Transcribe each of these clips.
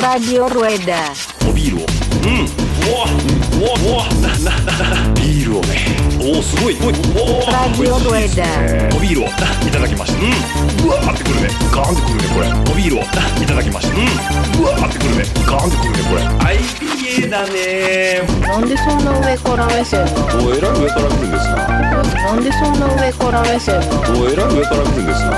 Radio Rueda. おビールをうんうわうわうわなななビールをねおおすごいおいおお Radio Rueda. おビールをいただきましたうんうわーってくるねガーンってくるねこれおビールをいただきましたうんうわーってくるねガーンってくるねこれはい IPA だね。なんでそんな上から目線なの？おえらい上から来るんですな。なんでそんな上から目線なの？おえらい上から来るんですな。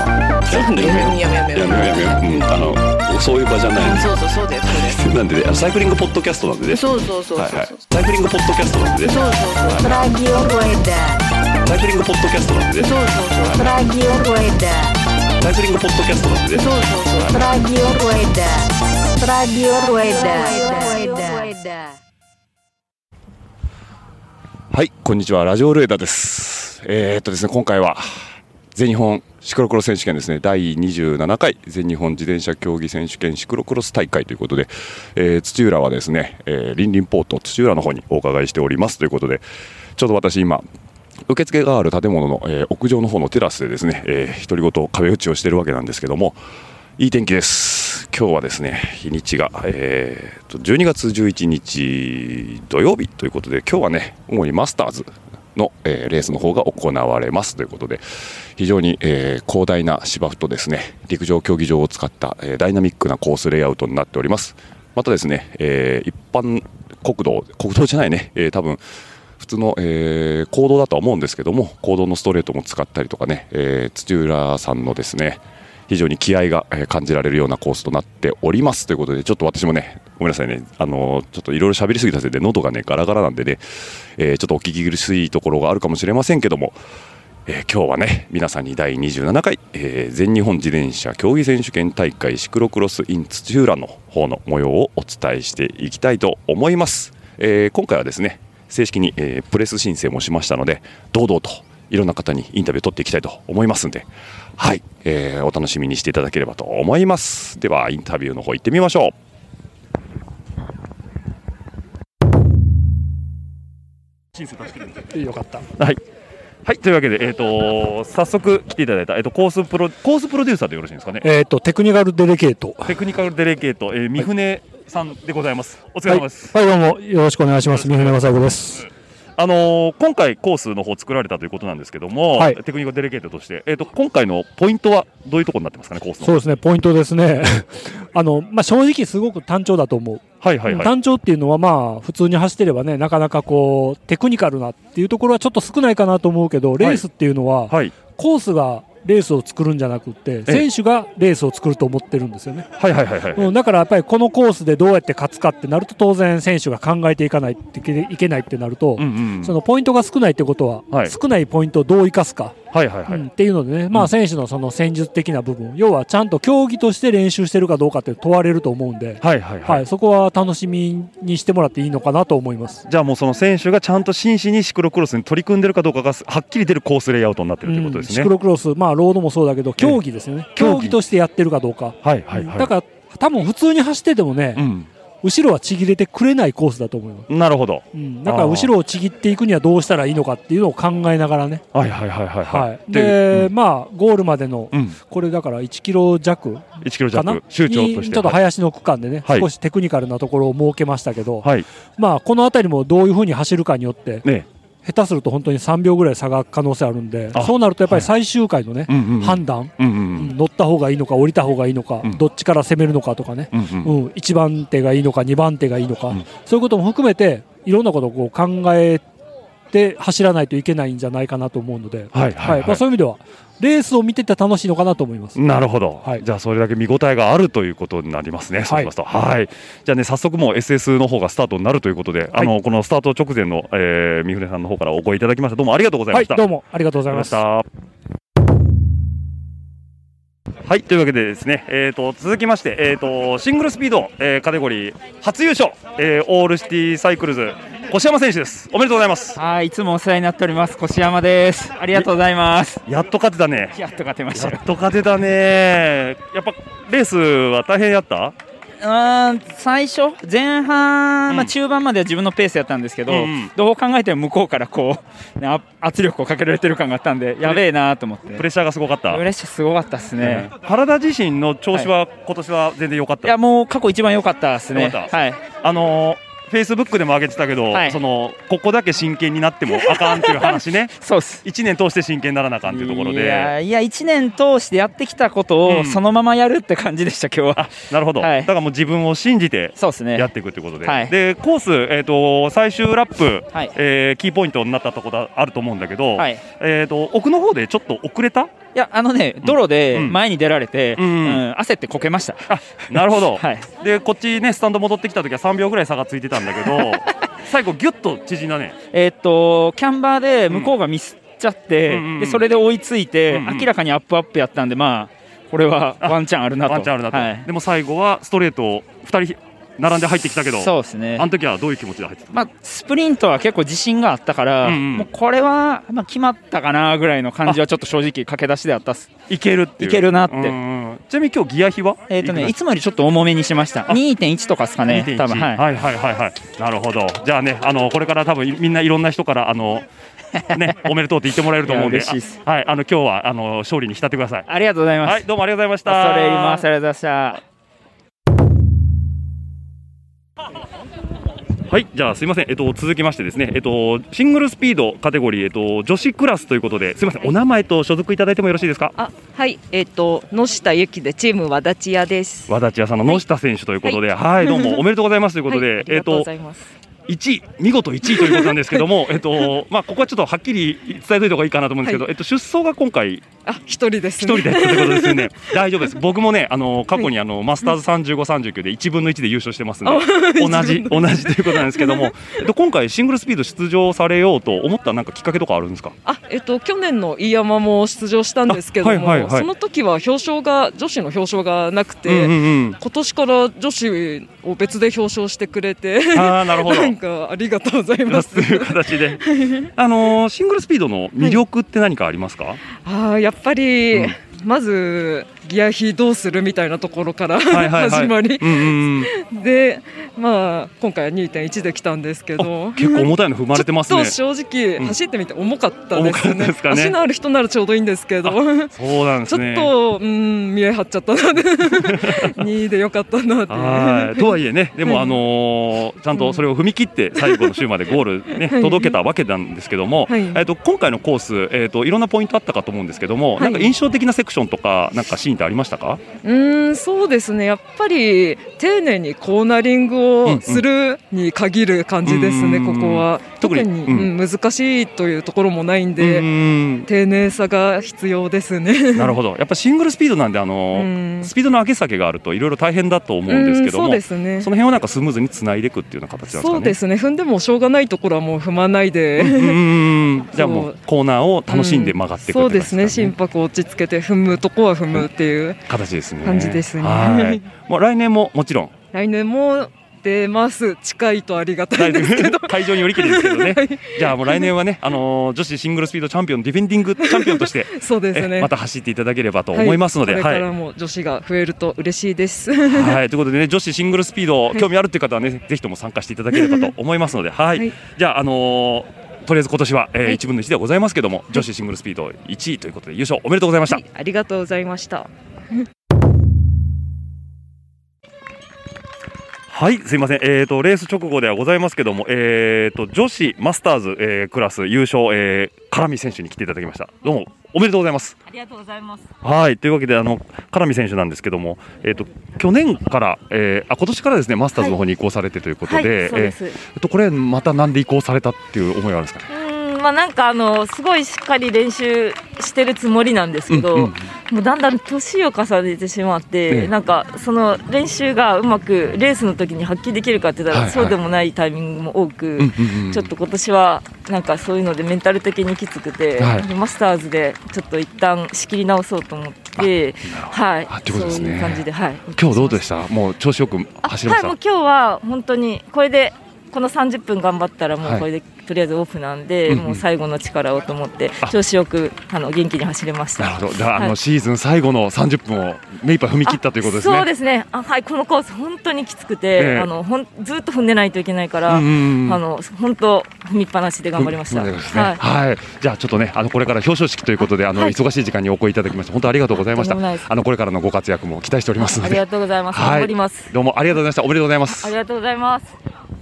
なんでやめようやめよう。やめようやめよう。うんあのそういう場じゃないそうそうそうだよそうだよ なんでサイクリングポッドキャストなんでね。そうそうそうそうはいはい。サイクリングポッドキャストなんでね。そうそうそう Radio Rueda. サイクリングポッドキャストなんでね。そうそうそう。Radio Rueda. サイクリングポッドキャストなんでね。そうそうそう。Radio Rueda. Radio Rueda. はい、こんにちは。ラジオルエダです。えーっとですね、今回は全日本シクロクロス選手権ですね、第27回全日本自転車競技選手権シクロクロス大会ということで、えー土浦はですね、えー、リンリンポート土浦の方にお伺いしておりますということで、ちょうど私今、受付がある建物の、えー屋上の方のテラスでですね、えー、独り言壁打ちをしているわけなんですけども、いい天気です。今日はですね、日にちが、えーと12月11日土曜日ということで、今日はね、主にマスターズの、えーレースの方が行われますということで、非常に、えー広大な芝生とですね、陸上競技場を使った、えーダイナミックなコースレイアウトになっております。またですね、えー一般国道、国道じゃないね、えー多分普通の、えー、公道だとは思うんですけども公道のストレートも使ったりとかね、えー土浦さんのですね非常に気合が感じられるようなコースとなっておりますということでちょっと私もねごめんなさいね。あのちょっといろいろ喋りすぎたせいで喉がねガラガラなんでね、えーちょっとお聞き苦しいところがあるかもしれませんけどもえー今日はね皆さんに第27回、えー全日本自転車競技選手権大会シクロクロス in 土浦の方の模様をお伝えしていきたいと思います、えー今回はですね正式に、えプレス申請もしましたので堂々といろんな方にインタビューを取っていきたいと思いますんではい、えーお楽しみにしていただければと思いますではインタビューの方行ってみましょうよかった。はい。はい、というわけで、えっ、と、早速来ていただいた、えっ、と、コースプロ、コースプロデューサーでよろしいですかね？えっ、と、テクニカルデレケート。テクニカルデレゲート、えー、三船さんでございます。お疲れはい、様です。はい、どうもよろしくお願いします。三船正子です。あのー今回コースの方作られたということなんですけども、はいテクニカルデレゲートとして、えっ、と、今回のポイントはどういうところになってますかね、コースの。そうですね、ポイントですね。あの、まあ、正直すごく単調だと思う。はいはいはい。単調っていうのは、まあ、普通に走ってればね、なかなかこう、テクニカルなっていうところはちょっと少ないかなと思うけど、レースっていうのは、はい。コースがレースを作るんじゃなくって、選手がレースを作ると思ってるんですよね。はいはいはいはい。うん、だからやっぱりこのコースでどうやって勝つかってなると当然選手が考えていかないといけいけないってなると、うんうん。そのポイントが少ないってことは、はい少ないポイントをどう生かすか、はいはいはい。うんっていうのでね、まあ、選手のその戦術的な部分、要はちゃんと競技として練習してるかどうかって問われると思うんで、はいはいはい。はい、そこは楽しみにしてもらっていいのかなと思います。じゃあもうその選手がちゃんと真摯にシクロクロスに取り組んでるかどうかがはっきり出るコースレイアウトになってるということですね。シクロクロス、まあ、ロードもそうだけど、競技ですよね、競技としてやってるかどうか、はいはいはい。だから多分普通に走っててもね、うん。後ろはちぎれてくれないコースだと思います。なるほど。うん、だから後ろをちぎっていくにはどうしたらいいのかっていうのを考えながらね、はいはいはいはいはい、でで、まあ、ゴールまでの、うん、これだから1キロ弱1キロかな？弱、周長として。にちょっと林の区間でね、はい少しテクニカルなところを設けましたけど、はい。まあ、この辺りもどういうふうに走るかによって、ね。下手すると本当に3秒ぐらい差が可能性あるんであ、そうなるとやっぱり最終回のね、うんうんうん。判断、うんうんうん乗った方がいいのか、降りた方がいいのか、うんどっちから攻めるのかとかね、うん。うんうん。うん、1番手がいいのか、2番手がいいのか、うんそういうことも含めて、いろんなことをこう考えて走らないといけないんじゃないかなと思うので、はいはいはい。まあ、そういう意味では、レースを見てて楽しいのかなと思います。なるほど、はい。じゃあそれだけ見応えがあるということになりますね、そうしますと、はい。じゃあね、早速もう SS の方がスタートになるということで、あのこのスタート直前の、えー、三船さんの方からお声いただきました、どうもありがとうございました。はい、どうも。ありがとうございました。はいというわけでですね、えー、と続きまして、えー、とシングルスピード、えーカテゴリー初優勝、えーオールシティサイクルズ越山選手ですおめでとうございますはい、いつもお世話になっております。越山です。ありがとうございます。やっと勝てたねやっと勝てましたよやっ。と勝てたねやっぱレースは大変やった？ーん最初、前半、うん。まあ、中盤までは自分のペースやったんですけど、うんうん。どう考えても向こうからこう、ねあ圧力をかけられてる感があったんで、やべえなと思って、プレッシャーがすごかった。プレッシャーすごかったですね。原田自身の調子は今年は全然良かった、いやもう過去一番良かったですね。はい。あのフェイスブックでも上げてたけど、はい。そのここだけ真剣になってもあかんっていう話ね。そうです。1年通して真剣にならなあかんっていうところいでやいや1年通してやってきたことうん。をそのままやるって感じでした今日は。あなるほど、はい。だからもう自分を信じて。やっていくということで、はい。でコース、えー、と最終ラップ、はい。えーキーポイントになったところあると思うんだけど、はい。えー、と奥の方でちょっと遅れたいやあのね泥でうん。前に出られて、うん。うん。焦ってこけました。あなるほど、はい。でこっちねスタンド戻ってきた時は3秒ぐらい差がついてたんだけど 最後ギュッと縮んだね。えーっとキャンバーで向こうがミスっちゃって、うん。うんうんでそれで追いついて、うんうん。明らかにアップアップやったんでまあこれはあワンチャンあるなと。ワンチャンあるなと、はい。でも最後はストレートを2人並んで入ってきたけどそうですね。あ。の時はどういう気持ちで入ってた？まあ、スプリントは結構自信があったから、うんうん。もうこれは、まあ、決まったかなぐらいの感じはちょっと正直駆け出しであったっす。いけるっていけるなって。ちなみに今日ギア比は？えっ、とね、いいつもよりちょっと重めにしました。2.1とかですかね、2.1多分はい。はいはいはいはい。なるほど。じゃあねあのこれから多分みんないろんな人からあのね おめでとうって言ってもらえると思うんで。はいあの今日はあの勝利に浸ってください。ありがとうございます。はいどうもありがとうございました。恐れ入ります。ありがとうございました。はい、じゃあすいません、えっと、続きましてですね、えっと、シングルスピードカテゴリー、えっと、女子クラスということで、すいません、お名前と所属いただいてもよろしいですか？あはい、えっ、と野下由紀でチーム和立屋です。和立屋さんの野下選手ということで、はい、どうも。おめでとうございますということで、はい、えっと。1位、見事1位ということなんですけども、えっと、まあ、ここはちょっとはっきり伝えといた方がいいかなと思うんですけど、はいえっと、出走が今回、あ一人です、一人でということですよね。大丈夫です。僕もね、あの、過去にあの、マスターズ三十五、三十九で一分の一で優勝してますんで、同じ、同じということなんですけども、えっと、今回シングルスピード出場されようと思ったなんかきっかけとかあるんですか？あえっ、と去年の飯山も出場したんですけども、あはいはいはいその時は表彰が女子の表彰がなくて、うんうんうん。今年から女子を別で表彰してくれて。ああ、なるほど。なんかありがとうございます。という形で、あのーシングルスピードの魅力って何かありますか？あーやっぱり、うんまずギア比どうするみたいなところから始まり。で、まあ、今回は2.1で来たんですけど。結構重たいの踏まれてますね。正直、うん。走ってみて重かったですね。ですかね。足のある人ならちょうどいいんですけど。そうなんでちょっ。と、うん、見え張っちゃったので2位でよかったなって。とはいえね、でもあのーちゃんとそれを踏み切って最後の週までゴールねはい届けたわけなんですけども、はい。えっと今回のコースえっといろんなポイントあったかと思うんですけども、はい。なんか印象的なセクションとかなんかシーンってありましたか？うんそうですね。やっぱり丁寧にコーナリングをするに限る感じですね、うんここは。特にうん。うん難しいというところもないんうで、ん。丁寧さが必要ですね。なるほど。やっぱシングルスピードなんであのーうん。スピードの上げ下げがあるといろいろ大変だと思うんですけどもうんそうで。すね。その辺をなんかスムーズにつないでいくっていうような形なんですかね？そうですね。踏んでもしょうがないところはもう踏まないで、うんうんうんじゃあもそう。うコーナーを楽しんで曲がっていくってそうですね。形心拍落ち着けて踏むとこは踏むっていう形ですね。感じですね。はい。もう来年ももちろん。来年も出ます。近いとありがたいんですけど。会場によりきりですけどね。じゃあもう来年はね、あのー女子シングルスピードチャンピオンディフェンディングチャンピオンとして、そうですね。えまた走っていただければと思いますので、はい。はい。これからも女子が増えると嬉しいです。はい、ということでね、女子シングルスピード、興味あるっていう方はね、ぜひとも参加していただければと思いますので、はい。はい。じゃあ、あのーとりあえず今年は、えーはい1分の1ではございますけども、女子シングルスピード1位ということで優勝おめでとうございました。はいありがとうございましたはい、すいません。えっ、と、レース直後ではございますけども、えっ、と、女子マスターズ、えークラス優勝、えー、唐見選手に来ていただきました。どうも、おめでとうございます。ありがとうございます。はい、というわけで、あの、唐見選手なんですけども、えっ、と、去年から、えーあ、今年からですね、マスターズの方に移行されてということで、はい。えっと、これ、またなんで移行されたっていう思いがあるんですかね？うん、まあなんかあのすごいしっかり練習してるつもりなんですけど、うんうんもうだんだん年を重ねてしまって、ええ。なんかその練習がうまくレースの時に発揮できるかって言ったら、はいはい。そうでもないタイミングも多く。うんうんうんちょっと今年はなんかそういうのでメンタル的にきつくて、はい。でマスターズでちょっと一旦仕切り直そうと思って、はい。あってことですね。そういう感じで、はい、今日どうでした？もう調子よくあ走りました、はいもう今日は本当にこれでこの30分頑張ったらもうこれで、とりあえずオフなんで、うんうんもう最後の力をと思って調子よくあの元気に走れました。なるほど。だからあの、はいシーズン最後の30分を目いっぱい踏み切ったということですね。そうですね。あはいこのコース本当にきつくて、ええあのほんずっと踏んでないといけないから、あの本当踏みっぱなしで頑張りました。ね。はい。はい。じゃあちょっとね、あのこれから表彰式ということで、あの、はい忙しい時間にお声いただきまして、本当ありがとうございました。あのこれからのご活躍も期待しておりますので。ありがとうございます。はい頑張ります。どうもありがとうございました。おめでとうございますあ。りがとうございます。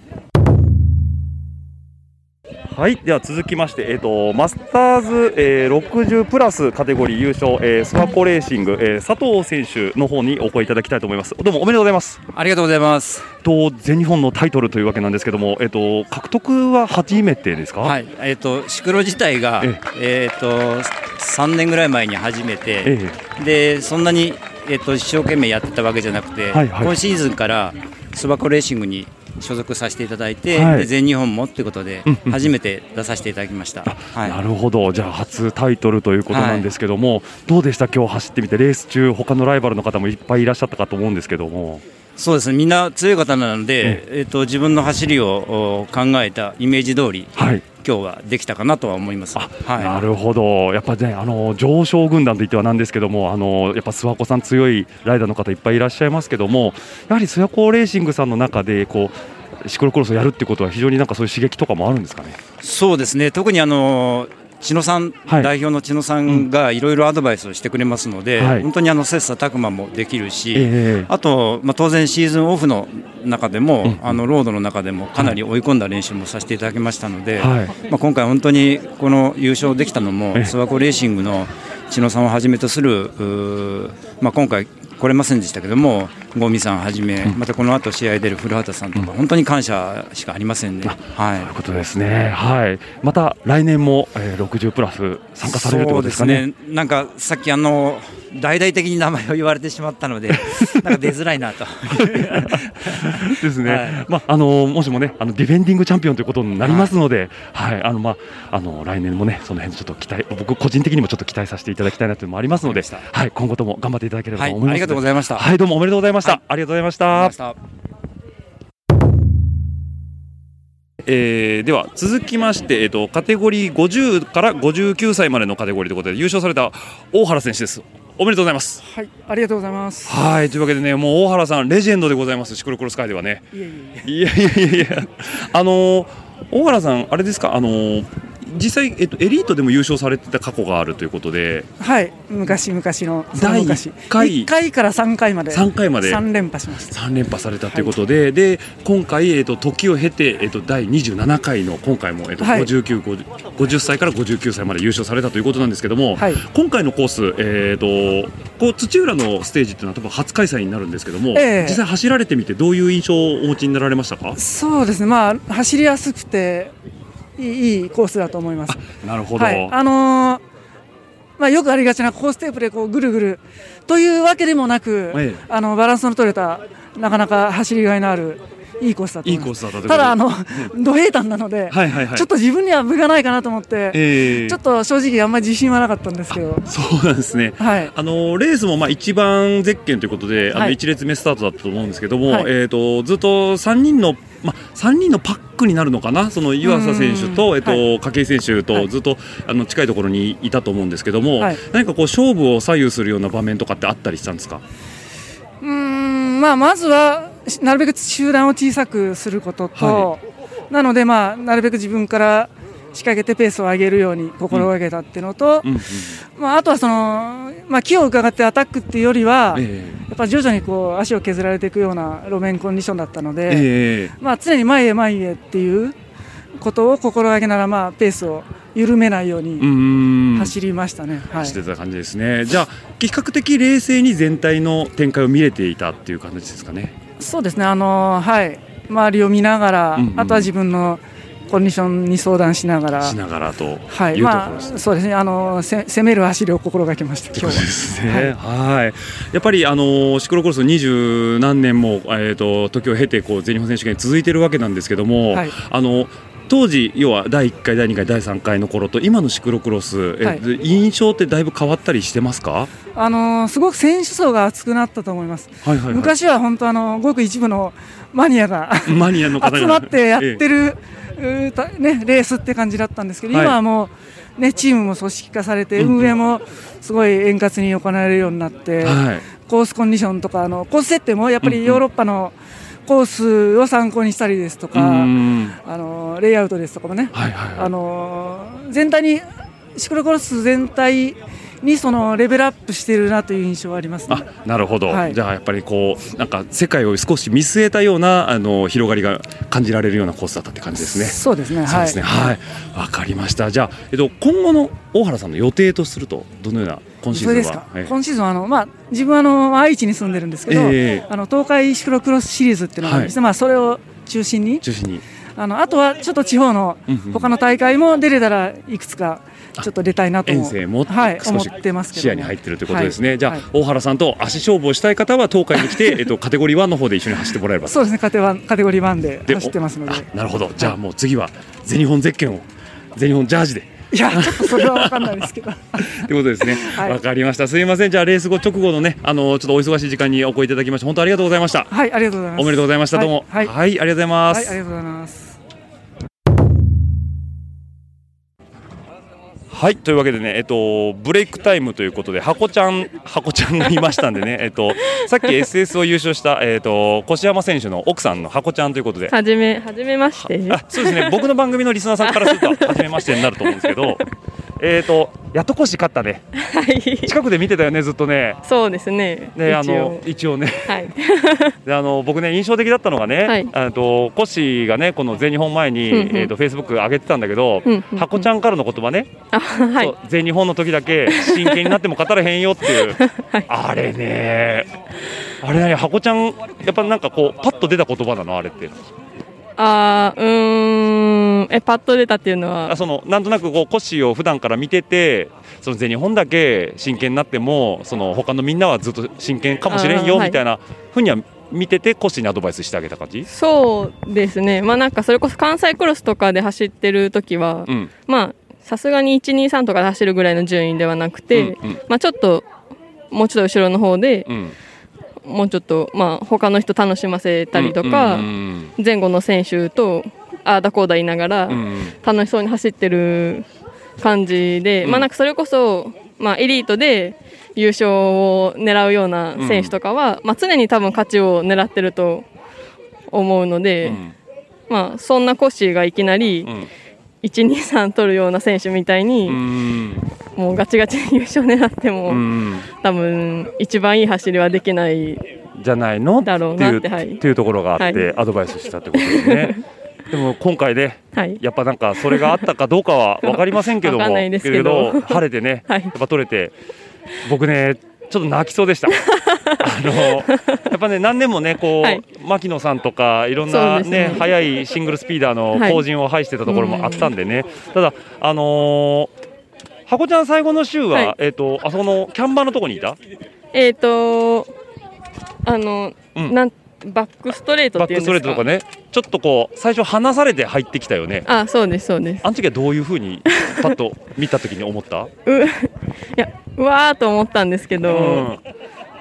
はい、では続きまして、えっ、と、マスターズ、えー、60プラスカテゴリー優勝、えー、スワコレーシング、えー、佐藤選手の方にお声いただきたいと思います。どうもおめでとうございます。ありがとうございます。と、全日本のタイトルというわけなんですけども、えっ、と、獲得は初めてですか？。はいい、えっ、とシクロ自体がええっ、と3年ぐらい前に始めて、えでそんなにえっ、と一生懸命やってたわけじゃなくて、はいはい今シーズンからスバコレーシングに所属させていただいて、はいで全日本もってことで初めて出させていただきました。はい。なるほど、じゃあ初タイトルということなんですけども、どうでした、今日走ってみて、レース中、他のライバルの方もいっぱいいらっしゃったかと思うんですけども。そうですね。みんな強い方なので、えっ、と自分の走りをお考えたイメージ通り、はい。今日はできたかなとは思います。はい。なるほど、やっぱね、あの上昇軍団といってはなんですけども、あのやっぱ諏訪湖さん、強いライダーの方いっぱいいらっしゃいますけども、やはり諏訪湖レーシングさんの中でこうシクロクロスをやるってことは、非常になんかそういう刺激とかもあるんですかね？そうですね特にあの千野さん、はい。代表の千野さんがいろいろアドバイスをしてくれますので、はい。本当にあの切磋琢磨もできるし、ええあと、まあ、当然シーズンオフの中でも、あのロードの中でもかなり追い込んだ練習もさせていただきましたので、はい。まあ、今回、本当にこの優勝できたのもええ。諏訪湖レーシングの千野さんをはじめとする、まあ、今回来れませんでしたけども、ゴミさんはじめ、またこの後試合出る古畑さんとか、本当に感謝しかありませんね。はいということですね。はい。また来年も、えー、60プラス参加されるってことですかね。ねなんかさっきあの大々的に名前を言われてしまったので、なんか出づらいなと。ですね。はいまああのもしもねあのディフェンディングチャンピオンということになりますので、はい、あのまああの来年もねその辺ちょっと期待僕個人的にもちょっと期待させていただきたいなというのもありますので、はい今後とも頑張っていただければはい、と思いますので、ありがとうございました。はいどうもおめでとうございました。はいありがとうございましたありがとうございました。えーでは続きまして、えー、とカテゴリー50から59歳までのカテゴリーということで優勝された大原選手です。おめでとうございます。はい、ありがとうございます。はいというわけでねもう大原さんレジェンドでございますシクロクロス界ではね。いえいえいえ。いやいやいやいや、あのー大原さん、あれですか、あのー実際、えっと、エリートでも優勝されてた過去があるということで、はい、昔々の第昔。一回一回。から三回まで。3回まで。三連覇しました。3連覇されたということで、で今回、えっと、時を経て、えっと、第27回の今回も、えっとはい。59 50 50歳から59歳まで優勝されたということなんですけども、はい。今回のコース、えっとこう土浦のステージっていうのは多分初開催になるんですけども、ええ。実際走られてみてどういう印象をお持ちになられましたか？そうですね、まあ走りやすくていいコースだと思います。なるほど、はい、あのーまあよくありがちなコーステープでこうぐるぐるというわけでもなく、ええあのバランスの取れたなかなか走りがいのあるいいコースだと思います。いいコースだったといただあの土平坦なので、はいはいはい。ちょっと自分には分がないかなと思って、ええ。ちょっと正直あんまり自信はなかったんですけど。そうなんですね。はい。あのレースもまあ一番ゼッケンということで、あのはい。一列目スタートだったと思うんですけども、はい。えっ、とずっと三人のまあ三人のパックになるのかな？その湯浅選手とえっ、と、はい。筧選手はい。とずっと、あの近いところにいたと思うんですけども、はい。何かこう勝負を左右するような場面とかってあったりしたんですか？うーんまあ、まずはしなるべく集団を小さくすることと、はなので、まあ、なるべく自分から仕掛けてペースを上げるように心がけたっていうのと、うんうん。まあ、あとはその、まあ、気を伺ってアタックっていうよりは、えやっぱ徐々にこう足を削られていくような路面コンディションだったのえで、ええ。まあ、常に前へ前へっていうことを心がけながら、まあ、ペースを緩めないよううに走りましたね。はいしてた感じですね。じゃあ比較的冷静に全体の展開を見れていたっていう感じですかね。そうですね、あのはい、周りを見ながら、うんうんあとは自分のコンディションに相談しながら、しながらとはい、ろまあ、そうですね、あのせ攻める走りを心がけました、今日は。ですね。はい。やっぱりあのシクロクロス二十何年もえっ、と時を経てこう全日本選手権続いてるわけなんですけども、はいあの当時要は第1回第2回第3回の頃と今のシクロクロス、えはい。印象ってだいぶ変わったりしてますか？あのーすごく選手層が厚くなったと思います。はいはい、はい、昔は本当あのごく一部のマニアがマニアの方が。集まってやっえてる、うーたね、レースって感じだったんですけど、はい。今はもう、ね、チームも組織化されて、うん。うん運営もすごい円滑に行われるようになって、えはい。コースコンディションとかあのコース設定もやっぱうんうん。りヨーロッパのコースを参考にしたりですとか、うんあのレイアウトですとかもね、はいはいはいあの全体にシクロクロス全体にそのレベルアップしているなという印象はありますね。あなるほど、はいじゃあやっぱりこうなんか世界を少し見据えたようなあの広がりが感じられるようなコースだったって感じですね。そうですね。そうですね。はい。わ、かりました。じゃあ、えっと、今後の大原さんの予定とすると、どのような今シーズンですか、ええ。今シーズンはあの、まあ、自分はあの愛知に住んでるんですけど、ええ。あの東海シクロクロスシリーズっていうのがあるんですね、まあ、それを中心に。中心に。あのあとはちょっと地方の他の大会も出れたらいくつかちょっと出たいなと遠征もはい、思少しってますけど視野に入ってるということですね。じゃあ、はい。はい大原さんと足勝負をしたい方は東海に来て、えっと、カテゴリー1の方で一緒に走ってもらえれば。とそうですねカテカテゴリー1でで走ってますので。あなるほど。じゃあ、もう次は全日本ゼッケンを。全日本ジャージで。いやちょっとそれは分かんないですけどということですね。わ、はいかりました。すいません。じゃあ、レース後直後のね、あの、ちょっとお忙しい時間にお声いただきまして、本当ありがとうございました。はいありがとうございますおめでとうございました。どうも。はい、はい、ありがとうございます。はい、ありがとうございますはいというわけでね、えっと、ブレイクタイムということで、ハコちゃん、ハコちゃんがいましたんでね、えっと、さっき SS を優勝した、えっと、越山選手の奥さんのハコちゃんということで。はじめ、はじめまして。あそうですね僕の番組のリスナーさんからすると初めましてになると思うんですけどえーとやっと越勝ったね。はい。近くで見てたよねずっとね。そうですね。ねあの一応。ね。はい。であの僕ね印象的だったのがね、はい。あとコッシーがねこの全日本前に、えー、とフェイスブック上げてたんだけど、ハコちゃんからの言葉ね、あ、はそ。いう全日本の時だけ真剣になっても語れへんよっていう、はい。あれね。あれねハコちゃんやっぱなんかこうパッと出た言葉なのあれってあーうーん。え、パッと出たっていうのは？あ。そのなんとなくこうコッシーを普段から見ててその全日本だけ真剣になってもその他のみんなはずっと真剣かもしれんよみたいなふうには見ててコッシーにアドバイスしてあげた感じ？そうですね。まあなんかそれこそ関西クロスとかで走ってる時は、うんまあさすがに123とかで走るぐらいの順位ではなくて、うんうんまあちょっともうちょっと後ろの方で、うんもうちょっとまあ他の人楽しませたりとか、うん前後の選手とああだこうだ言いながら楽しそうに走ってる感じで、うん。まあなんかそれこそ、まあ、エリートで優勝を狙うような選手とかは、まあ、常に多分勝ちを狙ってると思うので、うん。まあ、そんなコッシーがいきなりうん123取るような選手みたいに、うん。もうガチガチに優勝狙っても、うん。多分一番いい走りはできないじゃないの？だろうっていうなってはい。っていうところがあって、はい。アドバイスしたってことですね。でも今回ね、はい。やっぱなんかそれがあったかどうかは分かりませんけども、けど晴れてね、はい。やっぱ取れて、僕ね、ちょっと泣きそうでした。あのやっぱね何年もねこう、はい。牧野さんとかいろんなね。ね速いシングルスピーダーのはい。後陣を排してたところもあったんでね、ただあのー、箱ちゃん最後の週は、はい。えっ、とあそこのキャンバーのとこにいた？えっ、とあの、うん。なんバックストレートバッっていうんですか？クストレートとかね、ちょっとこう最初離されて入ってきたよね。あそうですそうです。あの時はどういうふうにパッと見た時に思った？ういやうわーと思ったんですけど、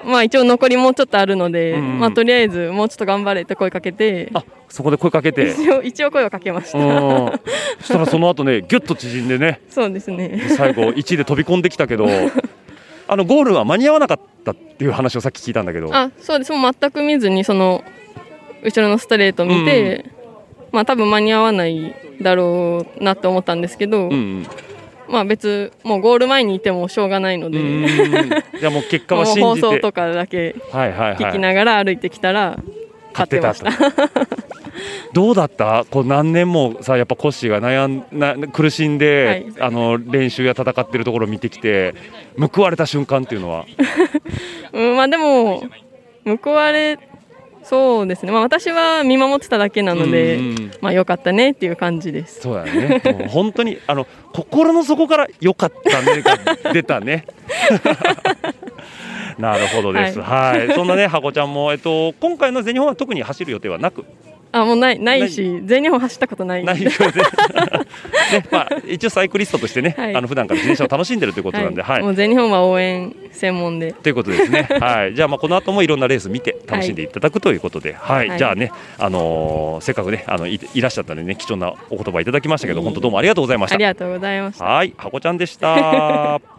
まあ一応残りもうちょっとあるので、うんうん。まあとりあえずもうちょっと頑張れって声かけてあそこで声かけて、一応一応声をかけました、うん、そしたらその後ねギュッと縮んでね。そうですね。最後1位で飛び込んできたけど あのゴールは間に合わなかったっていう話をさっき聞いたんだけど。あそうです。もう全く見ずにその後ろのストレートを見て、まあ多分間に合わないだろうなって思ったんですけど、うんうんまあ別もうゴール前にいてもしょうがないので、うん。じゃあもう結果は信じて。放送とかだけはいはい聞きはいながら歩いてきたら勝ってました。どうだった？こう何年もさやっぱコッシーが悩んな苦しんで、あの練習や戦ってるところを見てきて報われた瞬間っていうのは？うん、まあでも報われそうですね、まあ、私は見守ってただけなので、うんうんまあ良かったねっていう感じです。そうだねもう本当にあの心の底から良かったねが出たね なるほどです。はい、そんなね、ハコちゃんも、えっと、今回の全日本は特に走る予定はなく？あもうないないし全日本走ったことないないよね。ねまあ、一応サイクリストとしてね、はい。あの普段から自転車を楽しんでるということなんで、はい。もう全日本は応援専門で。ということですね。はい、じゃあまあこの後もいろんなレース見て楽しんでいただくということで、はい、はい。じゃあね、あのーせっかくねあのいいらっしゃったんでね貴重なお言葉いただきましたけど、本当どうもありがとうございました。ありがとうございました。はい、ハコちゃんでした。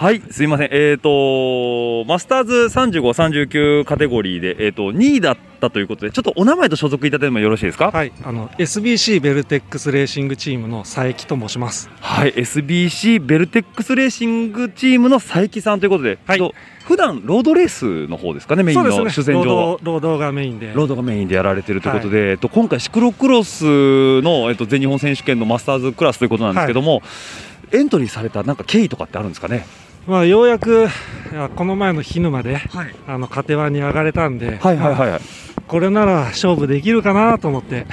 はい、すいません。えっ、とマスターズ35、39カテゴリーでえっ、と2位だったということで、ちょっとお名前と所属いただいてもよろしいですか？はい、あの SBC ベルテックスレーシングチームの佐伯と申します。はい、SBC ベルテックスレーシングチームの佐伯さんということで、はいと普段ロードレースの方ですかね、メインの。主戦場は。労働労働がメインで。ロードがメインでやられてるということで、えっと、今回、シクロクロスの、えっと、全日本選手権のマスターズクラスということなんですけども、エントリーされたなんか経緯とかってあるんですかね？まあようやくこの前の日沼で、はいあのカテワンに上がれたんで、はいはいはい、はい、これなら勝負できるかなと思って。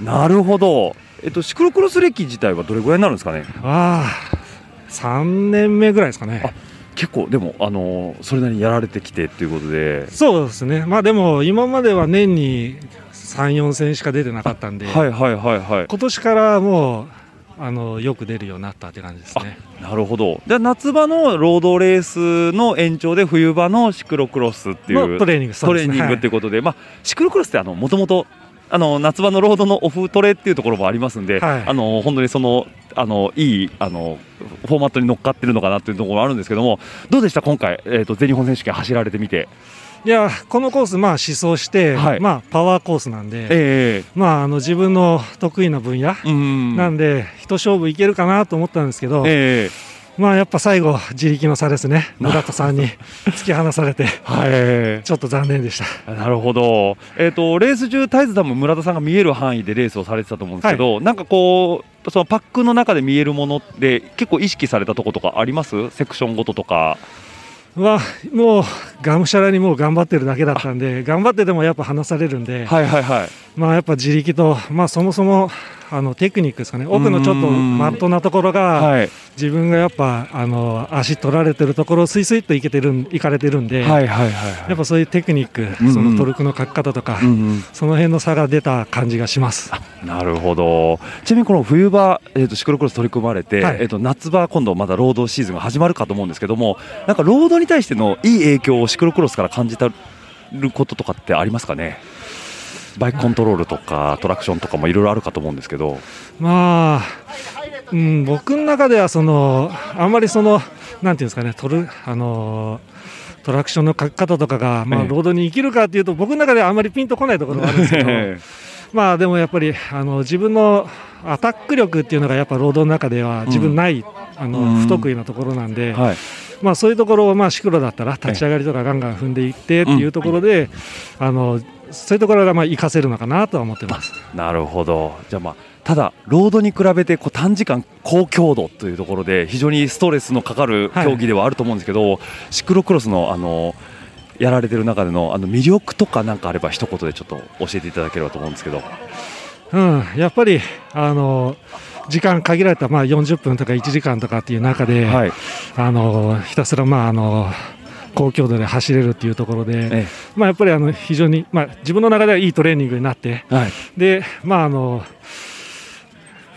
なるほど、えっと、シクロクロス歴自体はどれぐらいになるんですかね？ああ、3年目ぐらいですかね。結構、でも、あのそれなりにやられてきてということで、そうですね。まあでも今までは年に3、4戦しか出てなかったんで、はいはいはいはい。今年からもうあのよく出るようになったって感じですね。なるほど。じゃあ夏場のロードレースの延長で冬場のシクロクロスっていうのトレーニングね。トレーニングっていうことで、まあシクロクロスってあのもともとあの夏場のロードのオフトレっていうところもありますんで、はい。あの本当にそのあのいいあのフォーマットに乗っかってるのかなっていうところもあるんですけども、どうでした？今回えっ、と全日本選手権走られてみて、いやこのコース、まあ、思想して、はい。まあ、パワーコースなんで、えまあ、あの自分の得意な分野なんで、一勝負いけるかなと思ったんですけど、えまあ、やっぱ最後、自力の差ですね、村田さんに突き放されて、えはい。ちょっと残念でした。なるほど、えー、とレース中、絶えず多分村田さんが見える範囲でレースをされてたと思うんですけど、なんかこう、そのパックの中で見えるものって、結構意識されたとことかあります？セクションごととか。はもうがむしゃらにもう頑張ってるだけだったんで、頑張ってでもやっぱ離されるんで、はいはいはい。まあ、やっぱ自力と、まあ、そもそもあのテクニックですかね、奥のちょっとマットなところが、はい。自分がやっぱあの足取られてるところをスイスイっといけてるんいかれてるんで、はいはいはいやっぱそういうテクニック、うんうん。そのトルクの書き方とか、うんうん。その辺の差が出た感じがします。なるほど。ちなみにこの冬場、えー、とシクロクロス取り組まれて、はい。えー、と夏場、今度まだロードシーズンが始まるかと思うんですけどもなんかロードに対してのいい影響をシクロクロスから感じたることとかってありますかね？バイクコントロールとかトラクションとかもいろいろあるかと思うんですけど。まあ、うん、僕の中ではそのあんまりそのなんていうんですかねトルあのトラクションの書き方とかが、まあ、ええ。ロードに生きるかっていうと僕の中ではあんまりピンとこないところがあるんですけど。まあでもやっぱりあの自分のアタック力っていうのがやっぱロードの中では自分ない、あのうん。不得意なところなんで、はい。まあ、そういうところを、まあ、シクロだったら立ち上がりとかガンガン踏んでいってっていうところで、あのそういうところがまあ活かせるのかなとは思ってます。なるほどじゃあまあただロードに比べてこう短時間高強度というところで非常にストレスのかかる競技ではあると思うんですけど、シクロクロスのあのやられてる中でのあの魅力とかなんかあれば一言でちょっと教えていただければと思うんですけど。うん、やっぱりあの時間限られた、まあ、40分とか1時間とかっていう中で、はいあのひたすら、まあ、あの高強度で走れるっていうところで、えまあ、やっぱりあの非常に、まあ、自分の中ではいいトレーニングになって、はい。でまああの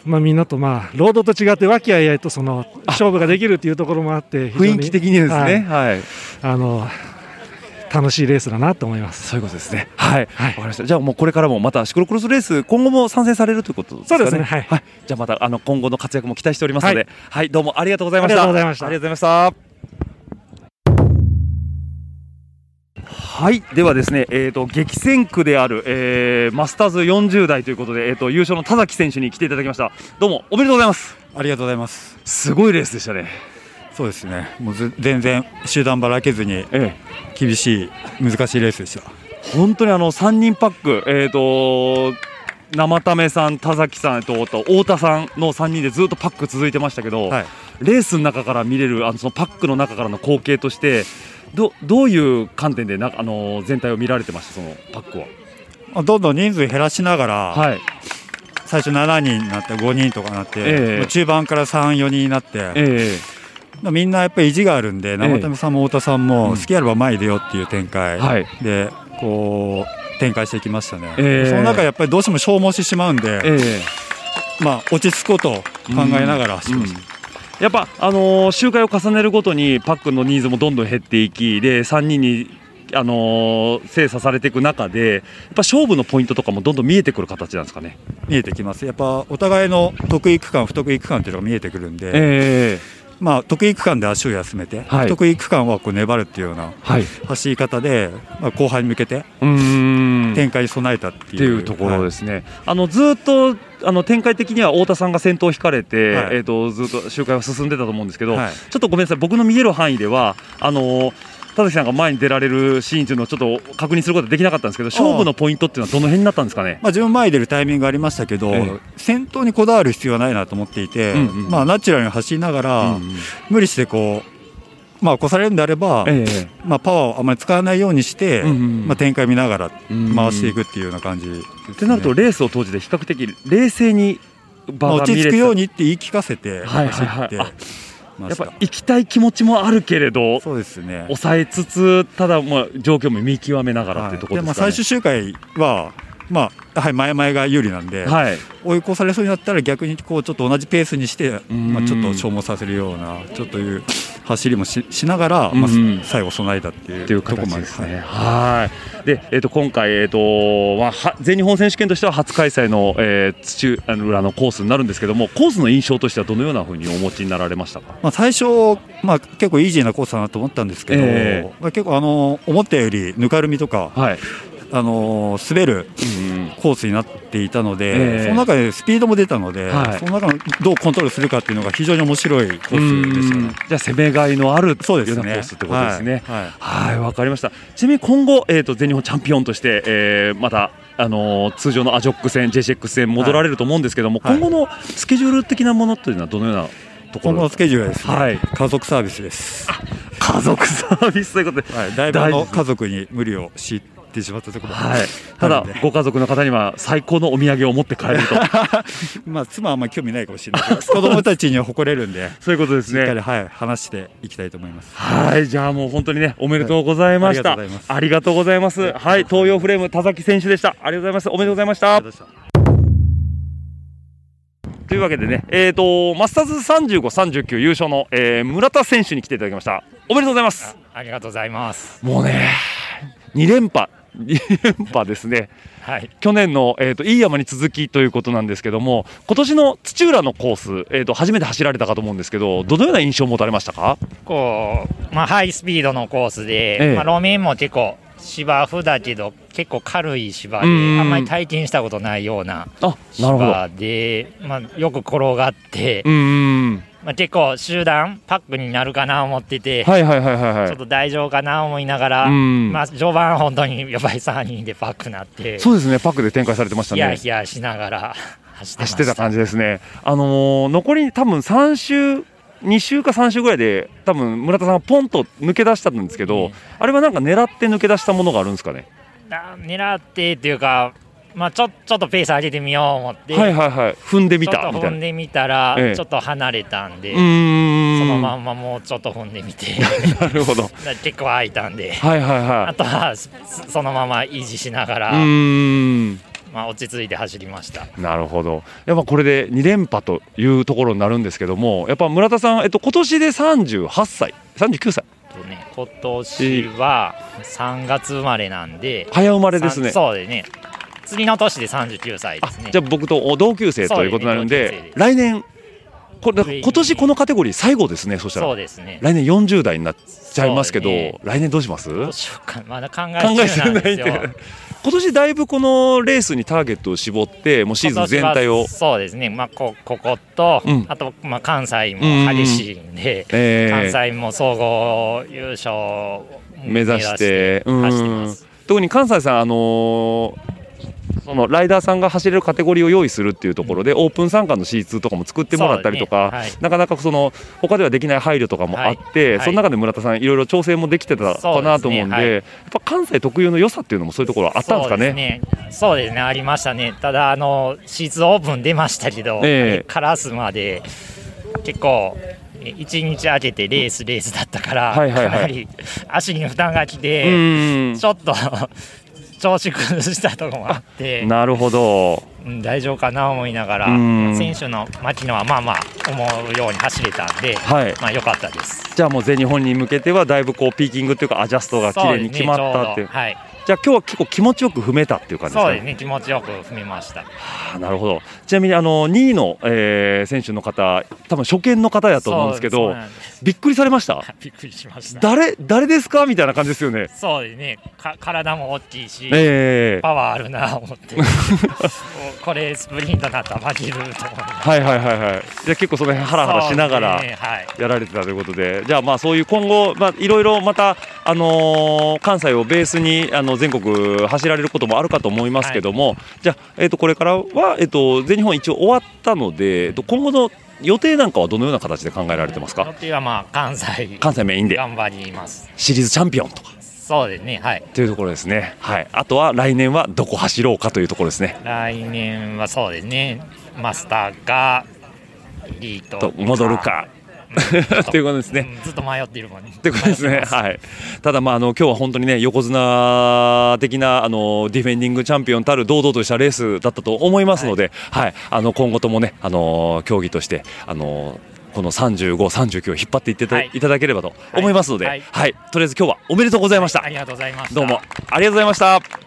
まあ、みんなと、まあ、ロードと違って和気あいあいとその勝負ができるっていうところもあって雰囲気的にですね、はい。あの楽しいレースだなと思います。そういうことですね。はい、わ、かりました。じゃあもうこれからもまたシクロクロスレース今後も参戦されるということですかね？そうですね。はい。じゃあまたあの今後の活躍も期待しておりますので、は、はい。どうもありがとうございました。ありがとうございました。ありがとうございました。はい、ではですね、えっ、と激戦区である、えーマスターズ40代ということで、えっ、と優勝の田崎選手に来ていただきました。どうもおめでとうございます。ありがとうございます。すごいレースでしたね。そうですね。もうず全然集団ばらけずに厳しい難しいレースでした。本当にあの3人パック、えー、と生田目さん、田崎さんとと太田さんの3人でずっとパック続いてましたけど、レースの中から見れるあのそのパックの中からの光景としてどどういう観点でなあの全体を見られてましたそのパックは？まあどんどん人数減らしながら、はい。最初7人になって5人とかなって、ええ。まあ中盤から3、4人になって、えまあみんなやっぱり意地があるんで、生田目さんも太田さん。も好きあれば前に出ようっていう展開、はい。でこう展開してきましたね、えーその中でやっぱりどうしても消耗してしまうんで、えまあ、落ち着くことを考えながら走ってました。やっぱ、あのー周回を重ねるごとにパックのニーズもどんどん減っていきで3人に、あのー精査されていく中でやっぱ勝負のポイントとかもどんどん見えてくる形なんですかね。見えてきます。やっぱお互いの得意区間不得意区間っていうのが見えてくるんで、えまあ、得意区間で足を休めて、はい。不得意区間はこう粘るっていうようなはい。走り方で、まあ、後半に向けて展開に備えたっていう。っていうところですね、あのずっとあの展開的には太田さんが先頭を引かれて、はい。えー、とずっと周回は進んでたと思うんですけど、はい。ちょっとごめんなさい、僕の見える範囲では、あの田崎さんが前に出られるシーンというのをちょっと確認することはできなかったんですけど、勝負のポイントっていうのはどの辺になったんですかね？まあ、自分前に出るタイミングがありましたけど、ええ。先頭にこだわる必要はないなと思っていて、うんうん。まあ、ナチュラルに走りながら、うんうん。無理してこう、まあ、越されるんであれば、ええ。まあ、パワーをあまり使わないようにして、うんうんまあ、展開見ながらん回していくっていうような感じね、ってなると、レースを通じて比較的冷静にまあ場が見れて落ち着くようにって言い聞かせてはい走ってはい。はいあまし。やったぱ行きたい気持ちもあるけれど、そうですね。抑えつつ、ただ、まあ、状況も見極めながらっていうところでまあ、ですかね。最終周回は、まあはい、前々が有利なんで、はい追い越されそうになったら逆にこうちょっと同じペースにして、んまあ、ちょっと消耗させるようなちょっという走りもししながら、まあうん最後備えたっていうところまで形ですね。はい。で、えっ、と今回えっ、とまあは全日本選手権としては初開催の、えー、土浦のコースになるんですけども、コースの印象としてはどのようなふうにお持ちになられましたか？まあ、最初、まあ、結構イージーなコースだなと思ったんですけど、えまあ、結構あの思ったよりぬかるみとか、はいあの滑るうんコースになっていたので、ええその中でスピードも出たので、はいその中のどうコントロールするかっていうのが非常に面白いコースでしたね。じゃあ攻めがいのあるそうですねコースってことですね。はいはい、わかりました。ちなみに今後、えっ、と全日本チャンピオンとして、えーまた。あのー通常のアジョック戦、JCX 戦戻られると思うんですけども、はい今後のスケジュール的なものというのはどのようなところ今後のスケジュールはですね、はい家族サービスです。家族サービスということで、はい、だいぶの家族に無理を強いてしまったところ。もはい、ただご家族の方には最高のお土産を持って帰ると。まあ妻はあんまり興味ないかもしれないけど 子供たちには誇れるんでそういうことですね。しっかりはい話していきたいと思います。はい。じゃあもう本当にねおめでとうございました、はい。ありがとうございます。はい。東洋フレーム田崎選手でした。ありがとうございます。おめでとうございました。というわけでね、えー、とマスターズ35、39優勝の、えー村田選手に来ていただきました。おめでとうございます。ありがとうございます。もうね、2連覇、2 連覇ですね。はい。去年の、えー、といい山に続きということなんですけども、今年の土浦のコース、えー、と初めて走られたかと思うんですけど、どのような印象を持たれましたか？こう、まあ、ハイスピードのコースで、ええ。まあ、路面も結構芝生だけど結構軽い芝であうん。んまり体験したことないような芝で、まあ、よく転がって、うんまあ、結構集団パックになるかな思ってて、はいはいはいはいはいちょっと大丈夫かな思いながら、うんまあ、序盤本当にやっぱり3人でパックなってそうですね、パックで展開されてましたヒヤね。ヒヤしながら走って走った感じですね。あのー残り多分3週2週か3週ぐらいで多分村田さんがポンと抜け出したんですけど、あれはなんか狙って抜け出したものがあるんですかね？あ狙ってっていうか、まあ、ちょちょっとペース上げてみよう思って、はいはいはい。踏んでみた踏んでみたら、ええ。ちょっと離れたんで、そのまんまもうちょっと踏んでみて、なるほど。結構空いたんで、はいはいはい。あとはそそのまま維持しながら、うーん。まあ、落ち着いて走りました。なるほど。やっぱこれで2連覇というところになるんですけども、やっぱ村田さん、えっと今年で38歳、39歳。とね、今年は3月生まれなんで、早生まれですね。そうでね、次の年で39歳ですね。じゃあ僕と同級生ということになるんでね来年これ今年このカテゴリー最後ですね。そしたら。そうですね。来年40代になっちゃいますけど、ね。来年どうします？どうしようかまだ考え。てないんで今年だいぶこのレースにターゲットを絞ってもうシーズン全体を。そうですね、まあ、こここと、うん。あと、まあ、関西も激しいんで、えー関西も総合優勝を目指して、走ってうん特に関西さん、あのーそのライダーさんが走れるカテゴリーを用意するっていうところで、オープン参加の C2 とかも作ってもらったりとか、ね。はい。なかなかその他ではできない配慮とかもあって、はい。その中で村田さん、いろいろ調整もできてたかなと思うんで、ねはいやっぱ関西特有の良さっていうのもそういうところあったんですかね。そうですね。ね。ありましたね。ただあのシーズンオープン出ましたけど、ええ。カラスまで結構1日空けてレースレースだったから、かなり足に負担がきうてん。ちょっと調子崩したところもあってなるほど。うん大丈夫かな思いながらうん。選手の牧野はまあまあ思うように走れたんで、はい。まあ良かったです。じゃあもう全日本に向けてはだいぶこうピーキングっていうかアジャストが綺麗に決まったっていう。はいじゃあ今日は結構気持ちよく踏めたっていう感じですか？ねそうですね気持ちよく踏みました。あなるほど。ちなみにあの2位の、えー選手の方多分初見の方やと思うんですけどびっくりされました？びっくりしました。誰誰ですか？みたいな感じですよね。そうですね。か体も大きいし、ええ。パワーあるな思って。これスプリントになったら負けると思い。はいはいはいはい。じゃあ結構その辺ハラハラしながらやられてたということで、じゃあまあそういう今後、まあ、いろいろまた、あのー関西をベースにあの全国走られることもあるかと思いますけども、じゃあ、えー、とこれからは、えー、と全日本一応終わったので、えーと今後の予定なんかはどのような形で考えられてますか？予定はまあ関西。関西メインで。頑張ります。シリーズチャンピオンとか。そうですねはい。というところですね、はい、あとは来年はどこ走ろうかというところですね。来年はそうですね。マスターかエリートと戻るか。ということですね。ずっと迷っているもんね。ということですね。はい。ただまああの今日は本当にね横綱的なあのディフェンディングチャンピオンたる堂々としたレースだったと思いますので、はい。あの今後ともねあの競技としてあのこの35、39を引っ張っていってた,、い、ただければと思いますので、ははいい、とりあえず今日はおめでとうございました。ありがとうございました。どうもありがとうございました。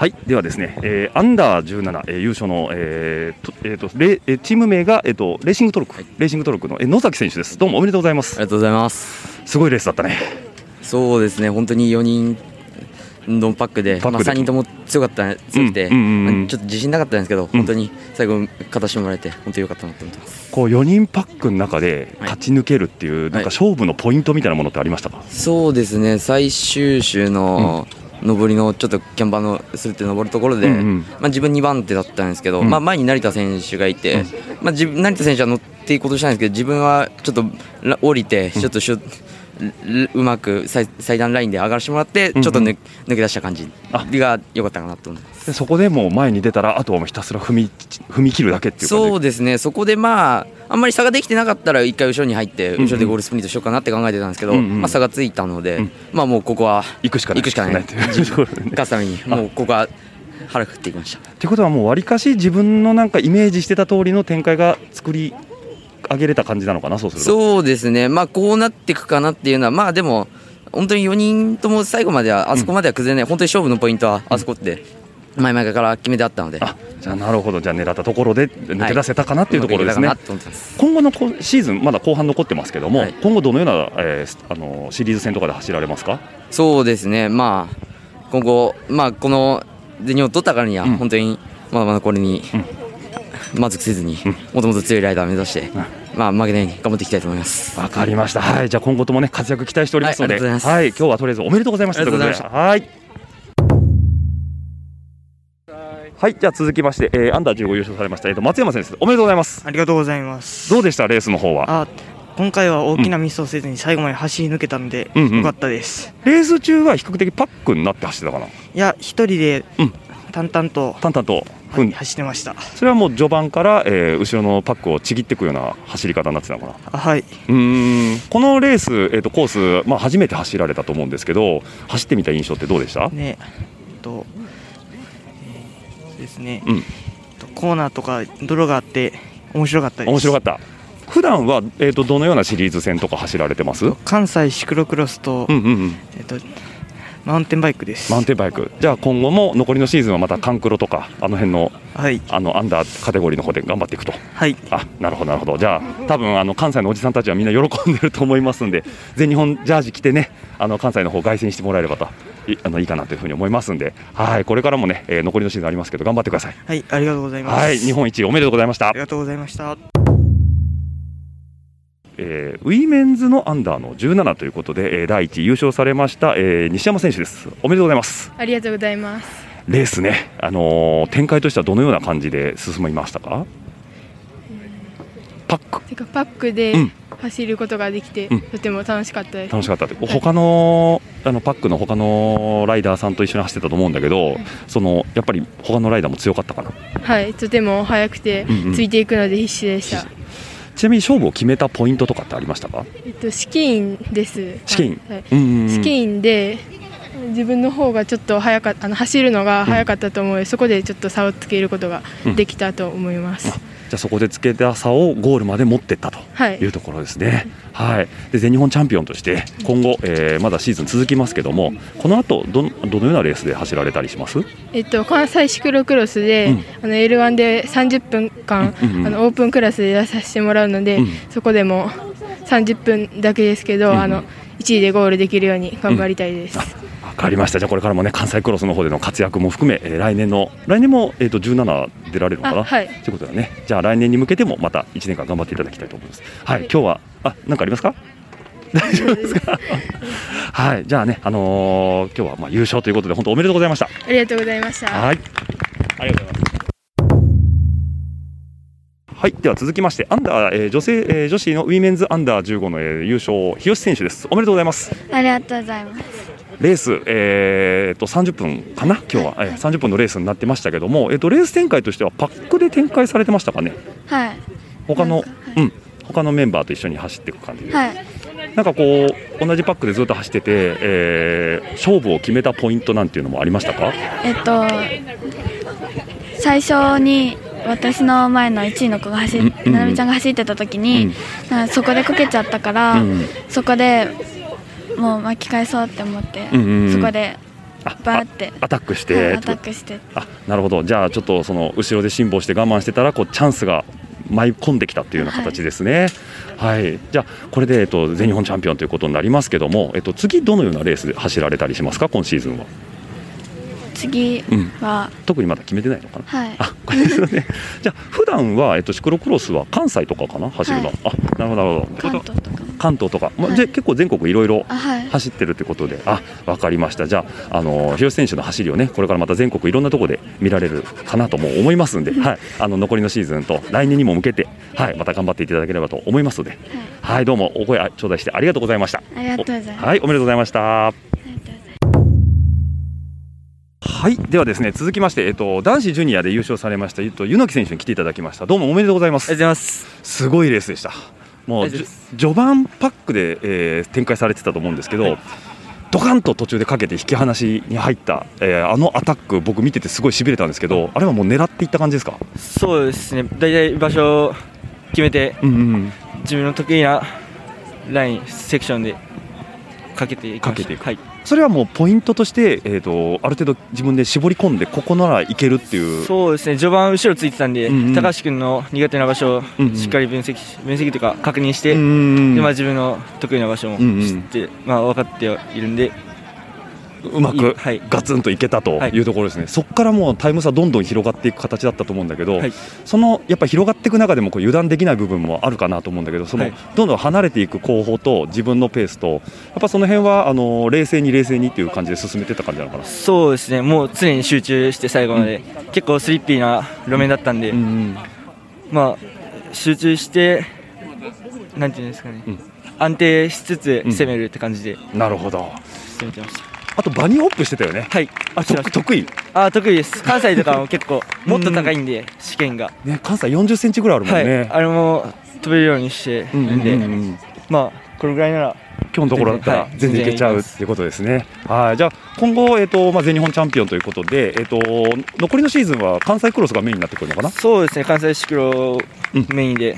はい、ではですね、えーアンダー17、えー優勝の、えーとえーとレえーチーム名が、えー、とレーシングトルク、レーシングトルクの、えー野崎選手です。どうもおめでとうございます。ありがとうございます。すごいレースだったね。そうですね、本当に4人のパックで、パックでまあ、3人とも強かった強くて、うんうんうんうんちょっと自信なかったんですけど、本当に最後、勝たせてもらえて、本当に良かったなと思ってます。こう4人パックの中で勝ち抜けるっていう、なんか勝負のポイントみたいなものってありましたか、そうですね、最終週の上りのちょっとキャンバーのするって登るところで、うんうん。まあ、自分2番手だったんですけど、うん。まあ、前に成田選手がいて、まあ、自分成田選手は乗っていこうとしたんですけど自分はちょっとら降りてちょっとしょ、うまく最最短ラインで上がらせてもらってちょっと抜,、抜け出した感じが良かったかなと思います。でそこでもう前に出たらあとはもうひたすら踏み踏み切るだけっていう感じ？そうですね、そこでまあ、あんまり差ができてなかったら、一回後ろに入って、んうん。後ろでゴールスプリントしようかなって考えてたんですけど、うんうん。まあ、差がついたので、まあもうここは行くしかない。行くしかない、勝つために、もうここは腹くくっていきました。ってことはもうわりかし自分のなんかイメージしてた通りの展開が作り上げれた感じなのかなそうすると。そうですね、まあ、こうなっていくかなっていうのは、まあでも、本当に4人とも最後までは、あそこまでは崩れない、本当に勝負のポイントはあそこって、前々から決めてあったので、じゃあなるほど。じゃあ狙ったところで抜け出せたかなっていうところですね、うまくい今後のこシーズンまだ後半残ってますけども、今後どのような、えーあのシリーズ戦とかで走られますか？そうですね、まあ、今後、まあ、この全日本取ったからには、本当にまだまだこれに満足せずに、もともと強いライダーを目指して、まあ、負けないように頑張っていきたいと思います。わかりました、はい、じゃあ今後ともね活躍期待しておりますので、はい。今日はとりあえずおめでとうございました。ありがとうございました。ということではい。はい、じゃあ続きまして、えー、アンダー15優勝されました、えー、と松山先生、おめでとうございます。ありがとうございます。どうでした、レースの方は？あ今回は大きなミスをせずに最後まで走り抜けたので、うん。うんよかったです。レース中は比較的パックになって走ってたかな？いや、一人で淡々と、淡々と、はい走ってました。それはもう序盤から、えー後ろのパックをちぎっていくような走り方になってたのかな？あはい。うーんこのレース、えー、とコース、まあ、初めて走られたと思うんですけど走ってみた印象ってどうでした、ね、えっと、えーですね、うんえっとコーナーとか泥があって面白かったです。面白かった普段は、えー、とどのようなシリーズ戦とか走られてます？関西シクロクロスと、うんうんうんえっとマウンテンバイクです。マウンテンバイク。じゃあ今後も残りのシーズンはまたカンクロとかあの辺の,、はい、あのアンダーカテゴリーの方で頑張っていくと。はい。あなるほどなるほど。じゃあ多分あの関西のおじさんたちはみんな喜んでると思いますんで全日本ジャージ着てねあの関西の方凱旋してもらえればといあのいいかなというふうに思いますんで。はいこれからもね、えー残りのシーズンありますけど頑張ってください。はい、ありがとうございます。はい日本一おめでとうございました。ありがとうございました。えーウィメンズのアンダーの17ということで、えー第1位優勝されました、えー西山選手です。おめでとうございます。ありがとうございます。レースね、あのー展開としてはどのような感じで進みましたか？てかパックでうん。走ることができて、うん。とても楽しかったです。楽しかったって。他のあのパックの他のライダーさんと一緒に走ってたと思うんだけど、そのやっぱり他のライダーも強かったかな？はい、とても速くてうんうん。ついていくので必死でした。ちなみに勝負を決めたポイントとかってありましたか？えっと、試金です。試金。はい。うんうんうん。試金で自分の方がちょっと早かあの走るのが早かったと思うので、そこでちょっと差をつけることができたと思います。じゃあそこでつけた差をゴールまで持っていったとはいいうところですね。はい。で全日本チャンピオンとして今後、えーまだシーズン続きますけども、この後どんどのようなレースで走られたりします？えっと、関西シクロクロスで、あの L1 で30分間、うんうんあのオープンクラスで出させてもらうので、うんそこでも30分だけですけど、あの1位でゴールできるように頑張りたいです。わかりました。じゃあこれからもね関西クロスの方での活躍も含め、えー来年の来年もえっ、と17出られるのかな？あはいということだね。じゃあ来年に向けてもまた1年間頑張っていただきたいと思います。はい。今日はあなんかありますか？大丈夫ですか？はい。じゃあねあのー今日はまあ優勝ということで本当おめでとうございました。ありがとうございました。はい。ありがとうございます。はい、では続きまして、アンダー、えー女性、えー女子の Women's Under 15の、えー優勝、日吉選手です。おめでとうございます。ありがとうございます。レース、えー、と30分かな、今日は、えー30分のレースになってましたけども、えー、とレース展開としてはパックで展開されてましたかね、はい。他の、うん、他のメンバーと一緒に走っていく感じで、はい。なんかこう、同じパックでずっと走ってて、えー勝負を決めたポイントなんていうのもありましたか？えっと、最初に私の前の1位の子が走っ、ななみちゃんが走ってた時に、なんかそこでこけちゃったから、うん。そこでもう巻き返そうって思って、うんうんうん。そこでバーって。アタックしはいて、アタックして、あなるほど、じゃあちょっとその後ろで辛抱して我慢してたら、こうチャンスが舞い込んできたっていうような形ですね。はい、じゃあこれで、えっと、全日本チャンピオンということになりますけども、えっと、次、どのようなレースで走られたりしますか、今シーズンは。次は、特にまだ決めてないのかな？はい。これですよね。じゃあ普段はえっとシクロクロスは関西とかかな？走るの。あ、なるほどなるほど。関東とか。関東とか。まあ、じゃあ結構全国いろいろあはい走ってるってことで、あ、わかりました。じゃああの広瀬選手の走りをねこれからまた全国いろんなところで見られるかなとも思いますんで、はい。あの残りのシーズンと来年にも向けてはいまた頑張っていただければと思いますので、はい、どうもお声頂戴してありがとうございました。ありがとうございます。はい、おめでとうございました。はい、ではですね、続きまして、えっと、男子ジュニアで優勝されました、えっと、柚木選手に来ていただきました。どうもおめでとうございます。ありがとうございます。すごいレースでした。もう、序盤パックで、えー展開されてたと思うんですけど。ドカンと途中でかけて引き離しに入った、えーあのアタック、僕見ててすごいしびれたんですけど、あれはもう狙っていった感じですか？そうですね、大体場所を決めて、自分の得意なライン、セクションでかけていきました。はい、それはもうポイントとして、えー、とある程度自分で絞り込んで、ここならいけるっていう。そうですね、序盤、後ろついてたんで、うんうん。高橋君の苦手な場所をしっかり分析し、分析というか確認して、うんうんでまあ、自分の得意な場所も知って、まあ、分かってはいるんで、うまくガツンといけたとい。うところですね、そこからもうタイム差どんどん広がっていく形だったと思うんだけど、そのやっぱ広がっていく中でもこう油断できない部分もあるかなと思うんだけど、その、はい。どんどん離れていく後方と自分のペースと、やっぱその辺はあの冷静に冷静にっていう感じで進めてた感じなのかな？そうですね、もう常に集中して最後まで、結構スリッピーな路面だったんで、まあ、集中して、なんていうんですかね、安定しつつ攻めるって感じで、なるほど。攻めてました。あとバニーホップしてたよね。はい。あ、得得意？あ、得意です。関西とかも結構 もっと高いんで、試験が。ね、関西40センチぐらいあるもんね。はい。あれも飛べるようにしてるんで、うんうんうんまあこれぐらいなら今日のところだったらはい全然いけちゃうっていうことですね。はい、じゃあ今後えっ、とまあ全日本チャンピオンということで、えっ、と残りのシーズンは関西クロスがメインになってくるのかな？そうですね。関西シクロメインで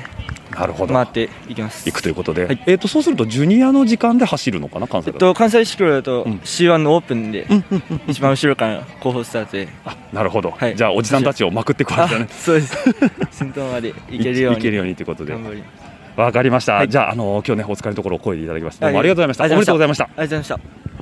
なるほど回っていきます。行くということで、えっ、とそうするとジュニアの時間で走るのかな関西。えっと関西シクロだと C1 のオープンで一番後ろから後方スタートで。なるほど。じゃあおじさんたちをまくってこられたね。そうです。先頭まで行けるように。いけるようにということで。頑張りわかりました。じゃああの今日ねお疲れのところ声でいただきました。どうもはいありがとうございました。おめでとうございました。ありがとうございました。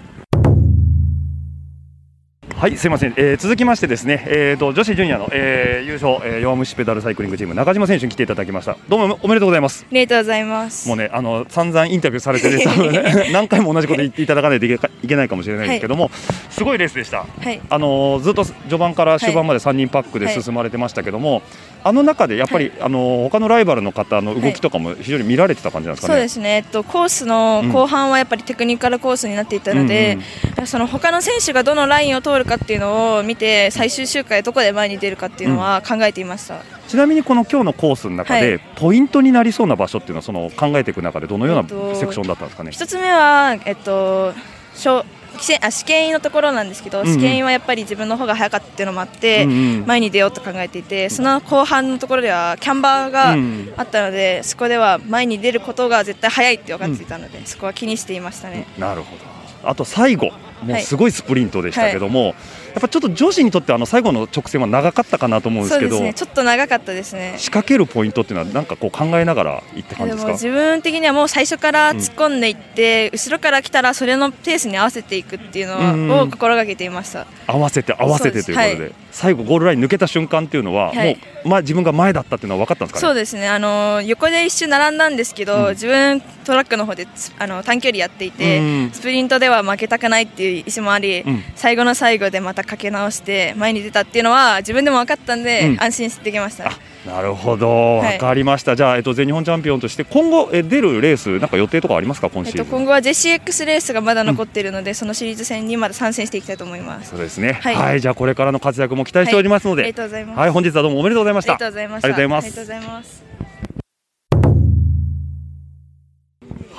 はい、すみません、えー続きましてですね、えー、と女子ジュニアの、えー優勝、えー弱虫ペダルサイクリングチーム中島選手に来ていただきました。どうもおめでとうございます。ありがとうございます。もうね、あの散々インタビューされてね、何回も同じこと言っていただかないといけかいけないかもしれないですけども、すごいレースでした。はい。あのずっと序盤から終盤まで3人パックで進まれてましたけども、あの中でやっぱり、あの他のライバルの方の動きとかも非常に見られてた感じなんですかね？そうですね、えっと、コースの後半はやっぱりテクニカルコースになっていたので、その他の選手がどのラインを通るかっていうのを見て最終周回どこで前に出るかっていうのは考えていました、ちなみにこの今日のコースの中で、はい。ポイントになりそうな場所っていうのはその考えていく中でどのようなえっとセクションだったんですかね？一つ目は、えっと、小試験あ試験員のところなんですけど、うんうん。試験員はやっぱり自分の方が早かったっていうのもあって、うんうん。前に出ようと考えていてその後半のところではキャンバーがうんあったので、そこでは前に出ることが絶対早いって分かっていたので、そこは気にしていましたね。なるほど。あと最後、もうはい。すごいスプリントでしたけども、やっぱちょっと女子にとってあの最後の直線は長かったかなと思うんですけど、そうですね。ちょっと長かったですね。仕掛けるポイントっていうのはなんかこう考えながら行った感じですか？自分的にはもう最初から突っ込んでいって、後ろから来たらそれのペースに合わせていくっていううんのを心がけていました。合わせて合わせてということで、はい。最後ゴールライン抜けた瞬間っていうのは、はい。もうまあ自分が前だったっていうのは分かったんですかね？そうですね。あの横で一周並んだんですけど、自分トラックの方でつあの短距離やっていて、うん。スプリントでは負けたくないっていう意思もあり、うん。最後の最後でまたかけ直して前に出たっていうのは自分でも分かったんで、うん安心できました、なるほど、はい分かりました。じゃあえっと全日本チャンピオンとして今後え出るレースなんか予定とかありますか今えっと、シーズン。今後は JCX レースがまだ残っているので、そのシリーズ戦にまだ参戦していきたいと思います。そうですね。はいはい、じゃあこれからの活躍も期待しておりますので、はいありがとうございますはい、本日はどうもおめでとうございました。ありがとうございましたありがとうございます。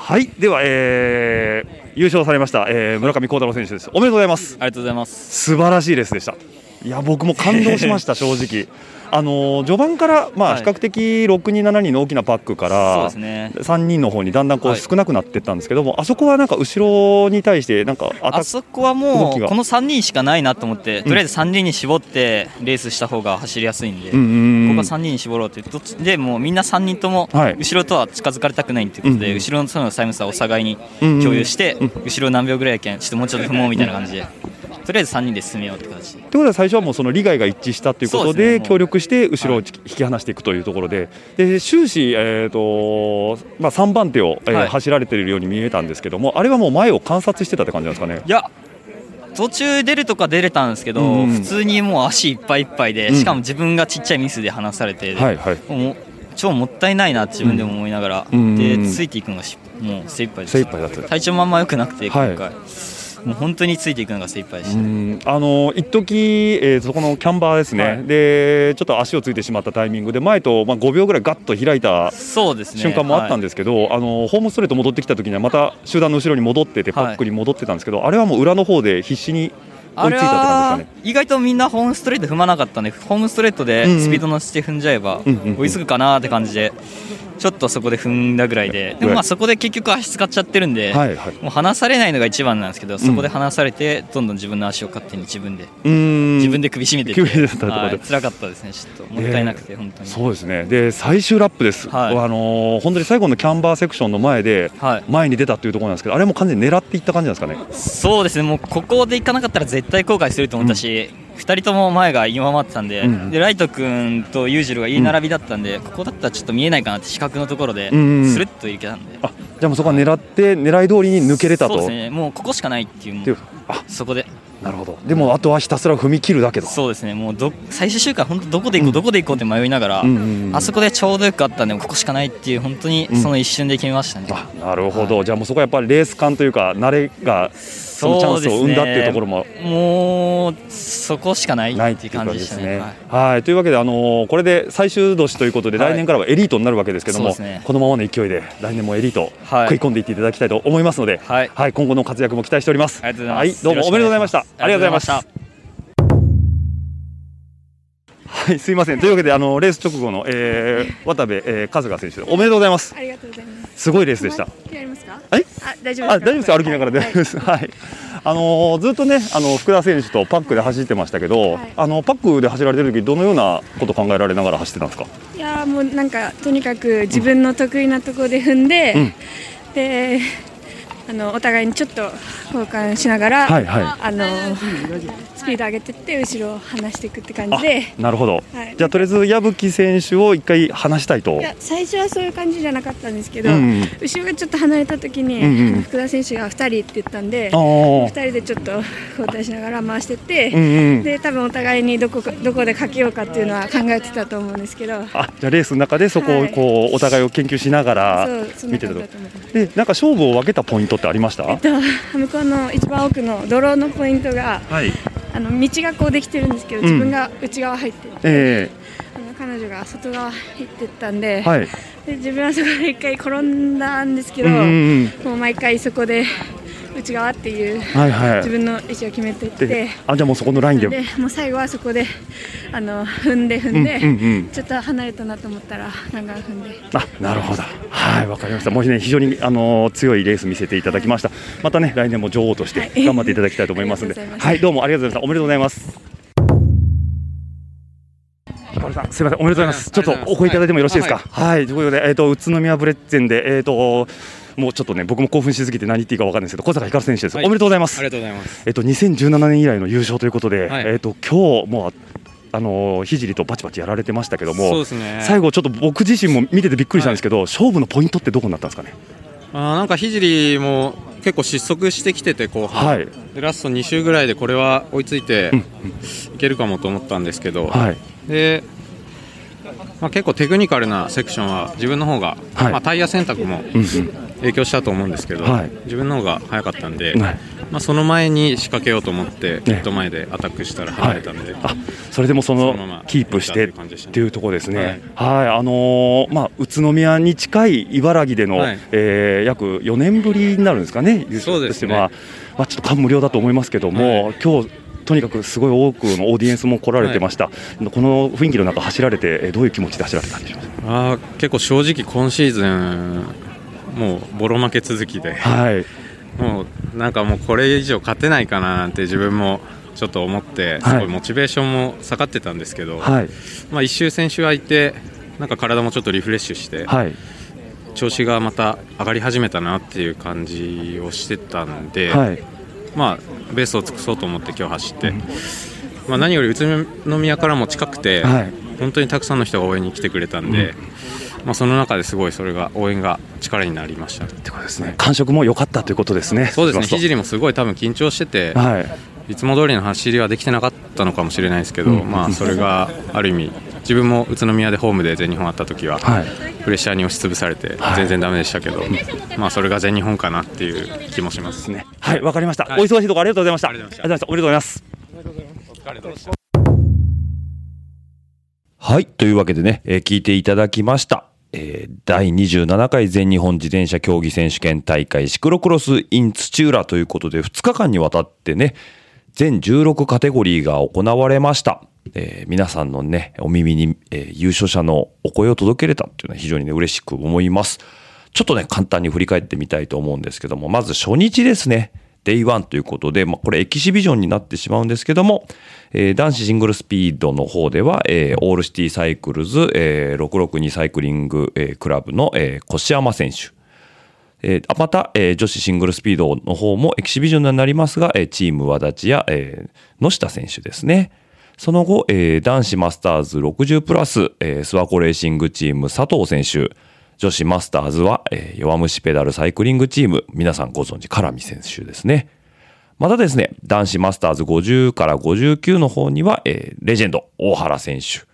はい、では、えー優勝されました、えー村上幸太郎選手です。おめでとうございます。ありがとうございます。素晴らしいレースでした。いや、僕も感動しました、正直。あのー序盤から、まあ、はい。比較的6人、7人の大きなパックから、ですね。3人の方にだんだんこうはい。少なくなっていったんですけども、あそこはなんか後ろに対して、なんかあそこはもうこの3人しかないなと思って、ん。とりあえず3人に絞ってレースした方が走りやすいんで、ここは3人に絞ろうってどっちでもうみんな3人ともはい。後ろとは近づかれたくないっていうことで、後ろのそのタイム差をお互いに共有して、後ろ何秒ぐらいやけんちょっともうちょっと踏もうみたいな感じでとりあえず3人で進めようって形で。ということで最初はもうその利害が一致したということでね協力して後ろを引き離していくというところで。で終始、えーとまあ、3番手を、えーはい。走られているように見えたんですけどもあれはもう前を観察してたって感じなんですかね？いや途中出るとか出れたんですけど、うん。うん普通にもう足いっぱいいっぱいで、うん。しかも自分がちっちゃいミスで離されて、はいはい。超もったいないな自分でも思いながら、うん。でうん。ついていくのがしもう精一杯で精一杯だった。体調もあんま良くなくて今はい。回、もう本当についていくのが精一杯でした、うん。あの一時、えーそこのキャンバーですね、はい。でちょっと足をついてしまったタイミングで前と、まあ、5秒ぐらいガッと開いたそうですね。瞬間もあったんですけど、あのホームストレート戻ってきた時にはまた集団の後ろに戻っててパックに戻ってたんですけど、あれはもう裏の方で必死に追あれいついたって感はじですかね。意外とみんなホームストレート踏まなかったんでホームストレートでスピード乗せて踏んじゃえば追いつくかなって感じでちょっとそこで踏んだぐらいででもまあそこで結局足使っちゃってるんで、はいはい。もう離されないのが一番なんですけどそこで離されてどんどん自分の足を勝手に自分で。うん。自分で首絞めてて。首ってこと。はい。辛かったですねちょっと。もったいなくて本当に。そうですね。で最終ラップです、はい。あのー本当に最後のキャンバーセクションの前で前に出たっていうところなんですけど、あれも完全に狙っていった感じなんですかね？そうですね。もうここで行かなかったら絶対後悔すると思ったし、2人とも前が今回ってたんで,、うんでライト君と裕次郎がいい並びだったんで、ここだったらちょっと見えないかなって視覚のところで、うんうんスルッといけたんで、じゃあもうそこは狙って狙い通りに抜けれたと。そうですね。もうここしかないっていうもう。そこで。なるほど。でもあとはひたすら踏み切るだけだ。そうですね。もうど最終週間本当どこで行こう、どこで行こうって迷いながら、うんうんうん。あそこでちょうどよくあったんでここしかないっていう本当にその一瞬で決めましたね、なるほど、じゃあもうそこはやっぱりレース感というか慣れがそのチャンスを生んだっていうところももうそこしかないっていう感じでしたね。はいはいというわけで、あのーこれで最終年ということで、はい来年からはエリートになるわけですけども、ねこのままの勢いで来年もエリート、はい食い込んでいっていただきたいと思いますので、はい今後の活躍も期待しております。ありがとうございますはい、どうもおめでとうございました。ありがとうございました。はい、すいません。というわけで、あのレース直後の、えー、渡部、えー、春日選手、おめでとうございます。ありがとうございます。すごいレースでした。はい？あ、大丈夫ですか？あ大丈夫ですよ歩きながら大丈夫です、はい。あのーずっとねあの福田選手とパックで走ってましたけど、あのパックで走られてる時どのようなこと考えられながら走ってたんですか？いやーもうなんかとにかく自分の得意なところで踏んで、うん。であのお互いにちょっと交換しながら、はいはい。あのスピード上げてって後ろを離していくって感じで。なるほど、はい。じゃあとりあえず矢吹選手を一回離したいと。いや最初はそういう感じじゃなかったんですけど、うんうん後ろがちょっと離れた時に、うんうん福田選手が2人って言ったんで、あー。2人でちょっと交代しながら回してって、うんうんで多分お互いにどこかどこでかけようかっていうのは考えてたと思うんですけど、あじゃあレースの中でそこをこう、お互いを研究しながらそうそんな見てたと。でなんか勝負を分けたポイントってありました、えっと、向こうの一番奥のドローのポイントがはいあの道がこうできてるんですけどうん。自分が内側入ってて、えあの彼女が外側行ってったんで,、はい。で自分はそこで一回転んだんですけど、うんうん。もう毎回そこで内側っていう、はいはい。自分の意思を決めていって。であじゃあもうそこのラインで。でもう最後はそこであの踏んで踏んで、うんうんうん。ちょっと離れたなと思ったらガンガン踏んで。あなるほど。はいわかりました。もうね非常にあの強いレース見せていただきました。またね来年も女王として頑張っていただきたいと思いますので。ありがとうございはいどうもありがとうございましたおめでとうございます。ひかるさんすみません。おめでとうございます。ちょっとお声いただいてもよろしいですか？はい、ということでえっ、と宇都宮ブレッツェンでえっ、ともうちょっとね僕も興奮しすぎて何言っていいかわかんないですけど小坂ひかる選手です、はい。おめでとうございます。ありがとうございます。えっと2017年以来の優勝ということで、はい。えっと今日もうあのひじりとバチバチやられてましたけども、そうですね。最後ちょっと僕自身も見ててびっくりしたんですけど、勝負のポイントってどこになったんですかね？あーなんか聖も結構失速してきてて後半、はい。でラスト2周ぐらいでこれは追いついていけるかもと思ったんですけど、はい。でまあ、結構テクニカルなセクションは自分の方が、はい。まあ、タイヤ選択もうん影響したと思うんですけど、はい。自分の方が早かったんで、はい。まあ、その前に仕掛けようと思ってネット前でアタックしたら離れたんで、それでもそのキープしてっていうところですね。はい、あのーまあ宇都宮に近い茨城での、はい。えー約4年ぶりになるんですかね。優勝としては、まあちょっと感無量だと思いますけども、今日。とにかくすごい多くのオーディエンスも来られてました、この雰囲気の中走られてえーどういう気持ちで走られたんでしょう？あー結構正直今シーズンもうボロ負け続きで、はい。もうなんかもうこれ以上勝てないかななんて自分もちょっと思ってすごいモチベーションも下がってたんですけど、はい。まあ、1周先週空いてなんか体もちょっとリフレッシュして、はい。調子がまた上がり始めたなっていう感じをしてたんで、はい。まあ、ベースを尽くそうと思って今日走って、まあ、何より宇都宮からも近くて、はい。本当にたくさんの人が応援に来てくれたんで、まあ、その中ですごいそれが応援が力になりました。ってことですね感触も良かったということですねそうですね、聖もすごい多分緊張してて、はいいつも通りの走りはできてなかったのかもしれないですけど、うんまあ、それがある意味、自分も宇都宮でホームで全日本あった時は、はいプレッシャーに押しつぶされて、全然だめでしたけど、まあ、それが全日本かなっていう気もしますね。はい、わかりました。はいお忙しいところありがとうございました。ありがとうございました。おめでとうございます。お疲れ様でしたはい。というわけでね、えー聞いていただきました。えー第27回全日本自転車競技選手権大会シクロクロス in 土浦ということで2日間にわたってね、全16カテゴリーが行われました。えー皆さんのね、お耳に、えー優勝者のお声を届けれたっていうのは非常にね、嬉しく思います。ちょっとね、簡単に振り返ってみたいと思うんですけども、まず初日ですね。 Day One ということで、まあ、これエキシビジョンになってしまうんですけども、えー男子シングルスピードの方では、えーオールシティサイクルズ、えー662サイクリング、えークラブの、えー越山選手。えーまた、えー女子シングルスピードの方もエキシビジョンになりますが、えーチーム和立や、えー野下選手ですね。その後、えー男子マスターズ60プラス、えー諏訪湖レーシングチーム佐藤選手。女子マスターズは、えー弱虫ペダルサイクリングチーム、皆さんご存知、唐見選手ですね。またですね、男子マスターズ50から59の方には、えーレジェンド、大原選手。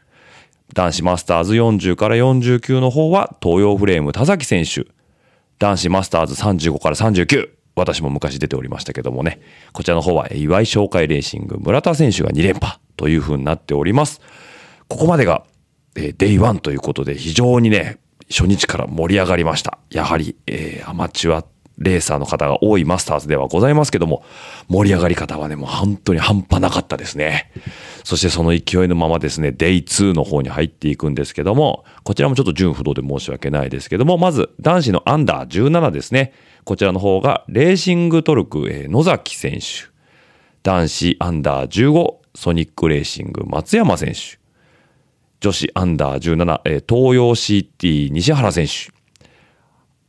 男子マスターズ40から49の方は、東洋フレーム田崎選手。男子マスターズ35から39。私も昔出ておりましたけどもね。こちらの方は、岩井商会レーシング村田選手が2連覇という風になっております。ここまでが、えー Day One ということで、非常にね、初日から盛り上がりました。やはり、えーアマチュアレーサーの方が多いマスターズではございますけども、盛り上がり方はね、もう本当に半端なかったですね。そしてその勢いのままですね、 Day 2の方に入っていくんですけども、こちらもちょっと順不動で申し訳ないですけども、まず男子のアンダー17ですね。こちらの方が、レーシングトルク、えー野崎選手。男子アンダー15、ソニックレーシング、松山選手。女子アンダー17、えー東洋 CT 西原選手。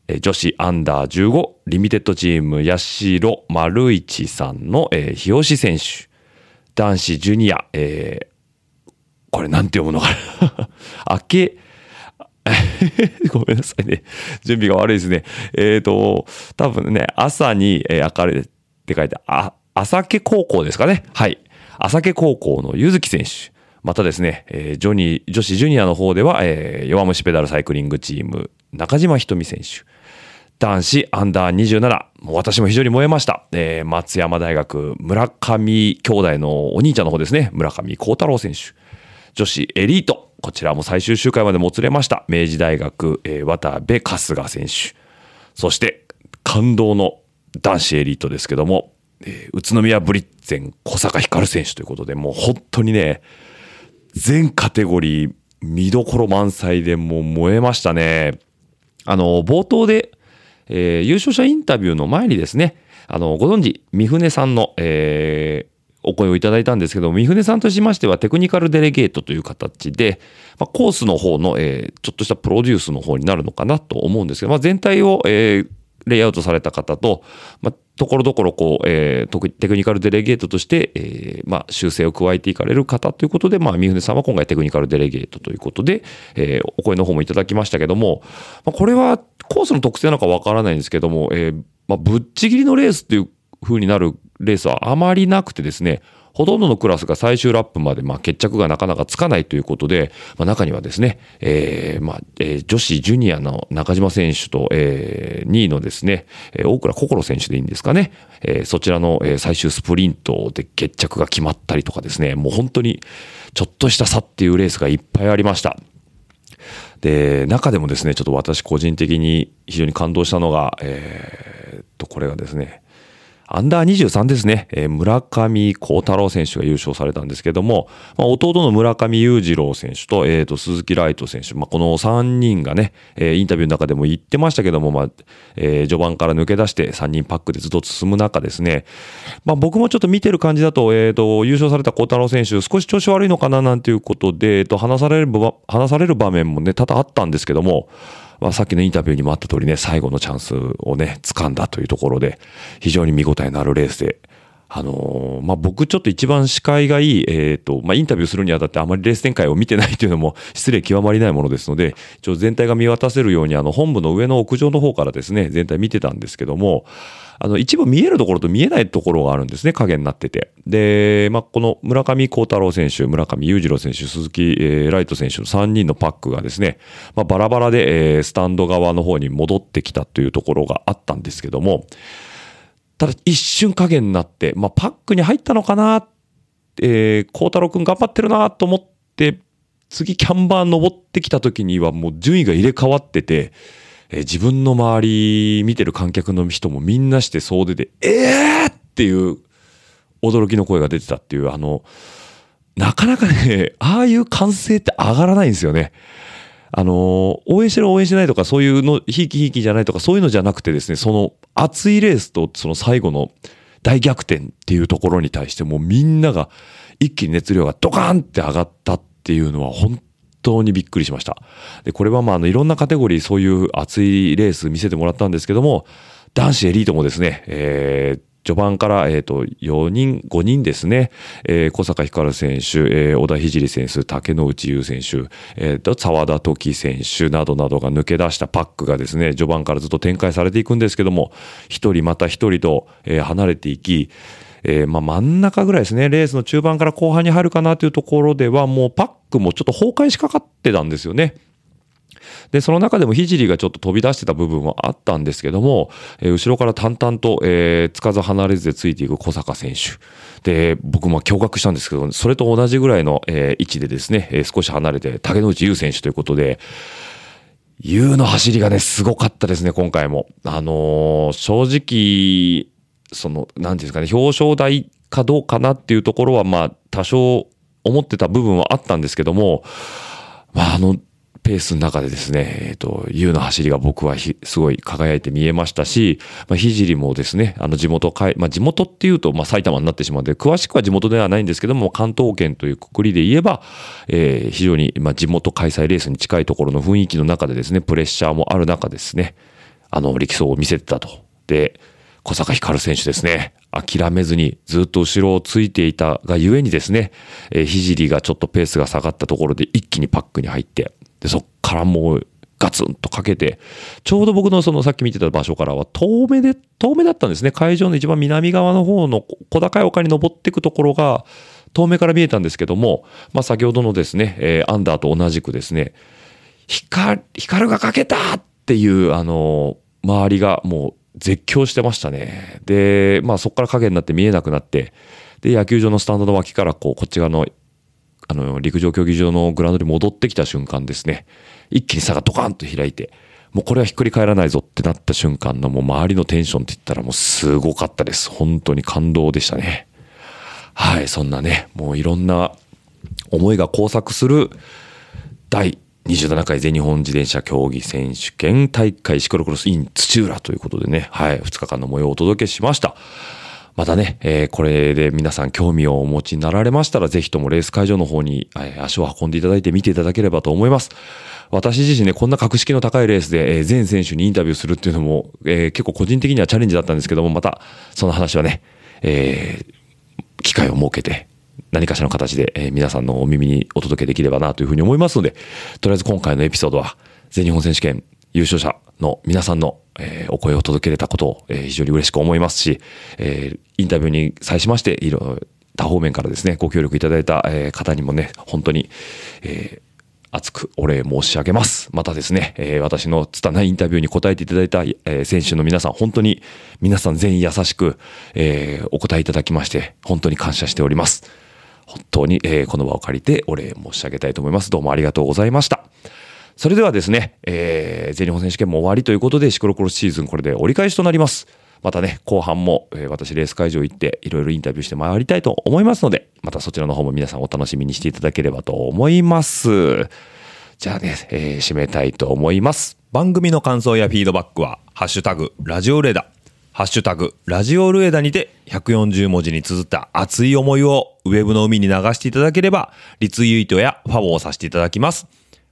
えー女子アンダー15、リミテッドチーム、八代丸一さんの、えー日吉選手。男子ジュニア、えーこれなんて読むのかな 明け、ごめんなさいね。準備が悪いですね。えっ、と、多分ね、朝に、えー明るいって書いて、あ、朝家高校ですかね。はい。朝家高校のゆずき選手。またですね、えージョニー、女子ジュニアの方では、えー弱虫ペダルサイクリングチーム、中島ひとみ選手。男子アンダー27。も私も非常に燃えました。えー松山大学村上兄弟のお兄ちゃんの方ですね。村上幸太郎選手。女子エリート。こちらも最終周回までもつれました。明治大学、えー渡部春日選手。そして、感動の男子エリートですけども、えー宇都宮ブリッツェン小坂光選手ということで、もう本当にね、全カテゴリー見どころ満載でもう燃えましたね。あの、冒頭で、えー優勝者インタビューの前にですね、あの、ご存知、三船さんの、えーお声をいただいたんですけど、三船さんとしましてはテクニカルデレゲートという形で、まあ、コースの方の、えーちょっとしたプロデュースの方になるのかなと思うんですけど、まあ、全体を、えーレイアウトされた方と、まあ、ところどころこう、えーテクニカルデレゲートとして、えーまあ、修正を加えていかれる方ということで、まあ、三船さんは今回テクニカルデレゲートということで、えーお声の方もいただきましたけども、まあ、これはコースの特性なのかわからないんですけども、えーまあ、ぶっちぎりのレースっていう風になるレースはあまりなくてですね、ほとんどのクラスが最終ラップまで、まあ、決着がなかなかつかないということで、まあ、中にはですね、えーまあえー女子ジュニアの中島選手と、えー2位のですね、大倉心選手でいいんですかね、えーそちらの、最終スプリントで決着が決まったりとかですね、もう本当にちょっとした差っていうレースがいっぱいありました。で、中でもですね、ちょっと私個人的に非常に感動したのが、えーっと、これがですね、アンダー23ですね、えー村上幸太郎選手が優勝されたんですけども、まあ、弟の村上裕次郎選手と、えー、と鈴木ライト選手、まあ、この3人がね、えーインタビューの中でも言ってましたけども、まあえー序盤から抜け出して3人パックでずっと進む中ですね、まあ、僕もちょっと見てる感じだと,、えー、と優勝された幸太郎選手少し調子悪いのかななんていうことで、えー、と話される話される場面もね多々あったんですけども、まあ、さっきのインタビューにもあった通りね、最後のチャンスをね、掴んだというところで、非常に見応えのあるレースで、あのーまあ、僕ちょっと一番視界がいい、えっ、と、まあ、インタビューするにあたってあまりレース展開を見てないというのも 失礼極まりないものですので、一応全体が見渡せるように、あの、本部の上の屋上の方からですね、全体見てたんですけども、あの、一部見えるところと見えないところがあるんですね、影になってて。で、まあ、この村上幸太郎選手、村上裕次郎選手、鈴木、えーライト選手の3人のパックがですね、まあ、バラバラで、えースタンド側の方に戻ってきたというところがあったんですけども、ただ一瞬影になって、まあ、パックに入ったのかな、えー、幸太郎くん頑張ってるなと思って、次キャンバー登ってきた時にはもう順位が入れ替わってて、えー自分の周り見てる観客の人もみんなして総出で、えーっていう驚きの声が出てたっていう、あの、なかなかね、ああいう歓声って上がらないんですよね。あの、応援してる応援しないとか、そういうの、ひいきひいきじゃないとか、そういうのじゃなくてですね、その熱いレースと、その最後の大逆転っていうところに対して、もうみんなが一気に熱量がドカーンって上がったっていうのは、本当にびっくりしました。で、これはまあ、あの、いろんなカテゴリー、そういう熱いレース見せてもらったんですけども、男子エリートもですね、えー序盤から、えっ、と、4人、5人ですね。えー小坂光選手、えー小田聖選手、竹野内優選手、えーと、沢田時選手などなどが抜け出したパックがですね、序盤からずっと展開されていくんですけども、一人また一人と、え離れていき、えーまあ、真ん中ぐらいですね、レースの中盤から後半に入るかなというところでは、もうパックもちょっと崩壊しかかってたんですよね。で、その中でも聖がちょっと飛び出してた部分はあったんですけども、えー後ろから淡々と、えーつかず離れずでついていく小坂選手。で、僕も驚愕したんですけど、それと同じぐらいの、えー位置でですね、えー少し離れて竹野内優選手ということで、優の走りがね、すごかったですね、今回も。あのー正直、その、なんていうんですかね、表彰台かどうかなっていうところは、まあ、多少思ってた部分はあったんですけども、まあ、あの、ペースの中でですね、えっ、と、優の走りが僕はすごい輝いて見えましたし、まあ、聖もですね、あの地元かい、まあ、地元っていうと、まあ、埼玉になってしまうので、詳しくは地元ではないんですけども、関東圏というくくりで言えば、えー非常に、まあ、地元開催レースに近いところの雰囲気の中でですね、プレッシャーもある中ですね、あの、力走を見せてたと。で、小坂光選手ですね。諦めずにずっと後ろをついていたがゆえにですね、えー、聖がちょっとペースが下がったところで一気にパックに入って、で、そっからもうガツンとかけて、ちょうど僕のそのさっき見てた場所からは遠目で、遠目だったんですね。会場の一番南側の方の小高い丘に登っていくところが、遠目から見えたんですけども、まあ先ほどのですね、えーアンダーと同じくですね、光、光がかけたっていう、あの、周りがもう絶叫してましたね。で、まあそこから影になって見えなくなって、で、野球場のスタンドの脇からこう、こっち側のあの、陸上競技場のグラウンドに戻ってきた瞬間ですね、一気に差がドカンと開いて、もうこれはひっくり返らないぞってなった瞬間のもう周りのテンションって言ったらもうすごかったです。本当に感動でしたね。はい、そんなね、もういろんな思いが交錯する第27回全日本自転車競技選手権大会シクロクロスイン土浦ということでね、はい、2日間の模様をお届けしました。またね、えーこれで皆さん興味をお持ちになられましたら、ぜひともレース会場の方に、え足を運んでいただいて見ていただければと思います。私自身ね、こんな格式の高いレースで、えー全選手にインタビューするっていうのも、えー結構個人的にはチャレンジだったんですけども、また、その話はね、えー機会を設けて、何かしらの形で、え皆さんのお耳にお届けできればなというふうに思いますので、とりあえず今回のエピソードは、全日本選手権優勝者の皆さんの、えお声を届けれたことを、え非常に嬉しく思いますし、えインタビューに際しまして、いろ他方面からですね、ご協力いただいた、え方にもね、本当に、えー熱くお礼申し上げます。またですね、えー私の拙いインタビューに答えていただいた、えー選手の皆さん、本当に皆さん全員優しく、えーお答えいただきまして、本当に感謝しております。本当に、えーこの場を借りてお礼申し上げたいと思います。どうもありがとうございました。それではですね、えー全日本選手権も終わりということで、シクロクロスシーズンこれで折り返しとなります。またね、後半も、えー私レース会場行っていろいろインタビューして回りたいと思いますので、またそちらの方も皆さんお楽しみにしていただければと思います。じゃあね、えー締めたいと思います。番組の感想やフィードバックは、ハッシュタグ、ラジオルエダー、ハッシュタグ、ラジオルエダにて140文字に綴った熱い思いをウェブの海に流していただければ、リツイートやファボをさせていただきます。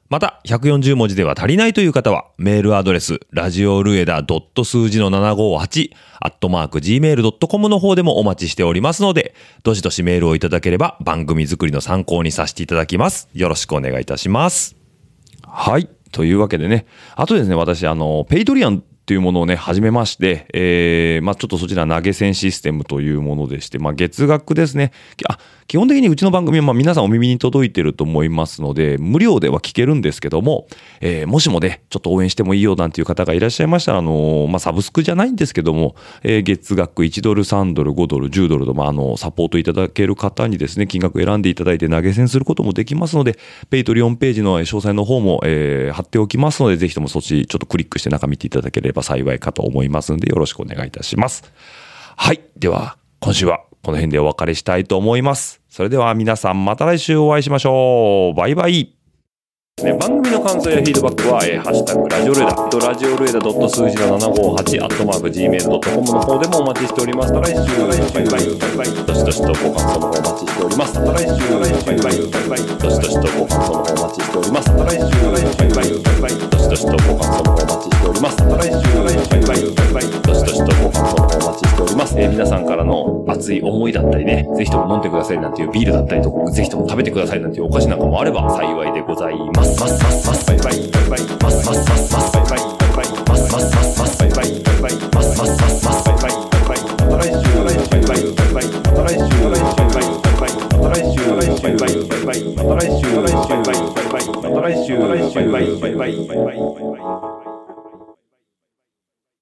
また、140文字では足りないという方は、メールアドレス、ラジオルエダ数字の758、アットマーク gmail.com の方でもお待ちしておりますので、どしどしメールをいただければ番組作りの参考にさせていただきます。よろしくお願いいたします。はい。というわけでね、あとですね、私、あの、ペイトリアンっていうものをね、始めまして、えー、まあちょっとそちら投げ銭システムというものでして、まあ月額ですね。あ、基本的にうちの番組はまあ皆さんお耳に届いてると思いますので、無料では聞けるんですけども、えーもしもね、ちょっと応援してもいいよなんていう方がいらっしゃいましたら、あのーまあサブスクじゃないんですけども、えー月額1ドル、3ドル、5ドル、10ドルと、まああの、サポートいただける方にですね、金額選んでいただいて投げ銭することもできますので、ペイトリオンページの詳細の方も、えー貼っておきますので、ぜひともそっちちょっとクリックして中見ていただければ幸いかと思いますので、よろしくお願いいたします。はい。では、今週はこの辺でお別れしたいと思います。それでは皆さんまた来週お会いしましょう。バイバイ。ね、番組の感想やフィードバックは、えーハッシュタグラジオルエダ、ラジオルエダ数字の758、アットマーク gmail.com の方でもお待ちしております。また来週、バイバイ、バイバイ、どしどしとご感想の方お待ちしております。また来週、バイバイ、バイバイ、どしどしとご感想の方お待ちしております。また来週、バイバイ、バイバイ、どしどしとご感想の方お待ちしております。また来週、バイバイ、バイバイ、どしどしとご感想の方お待ちしております。えー皆さんからの熱い思いだったりね、ぜひとも飲んでくださいなんていうビールだったりとか、ぜひとも食べてくださいなんていうお菓子なんかもあれば幸いでございます。また来週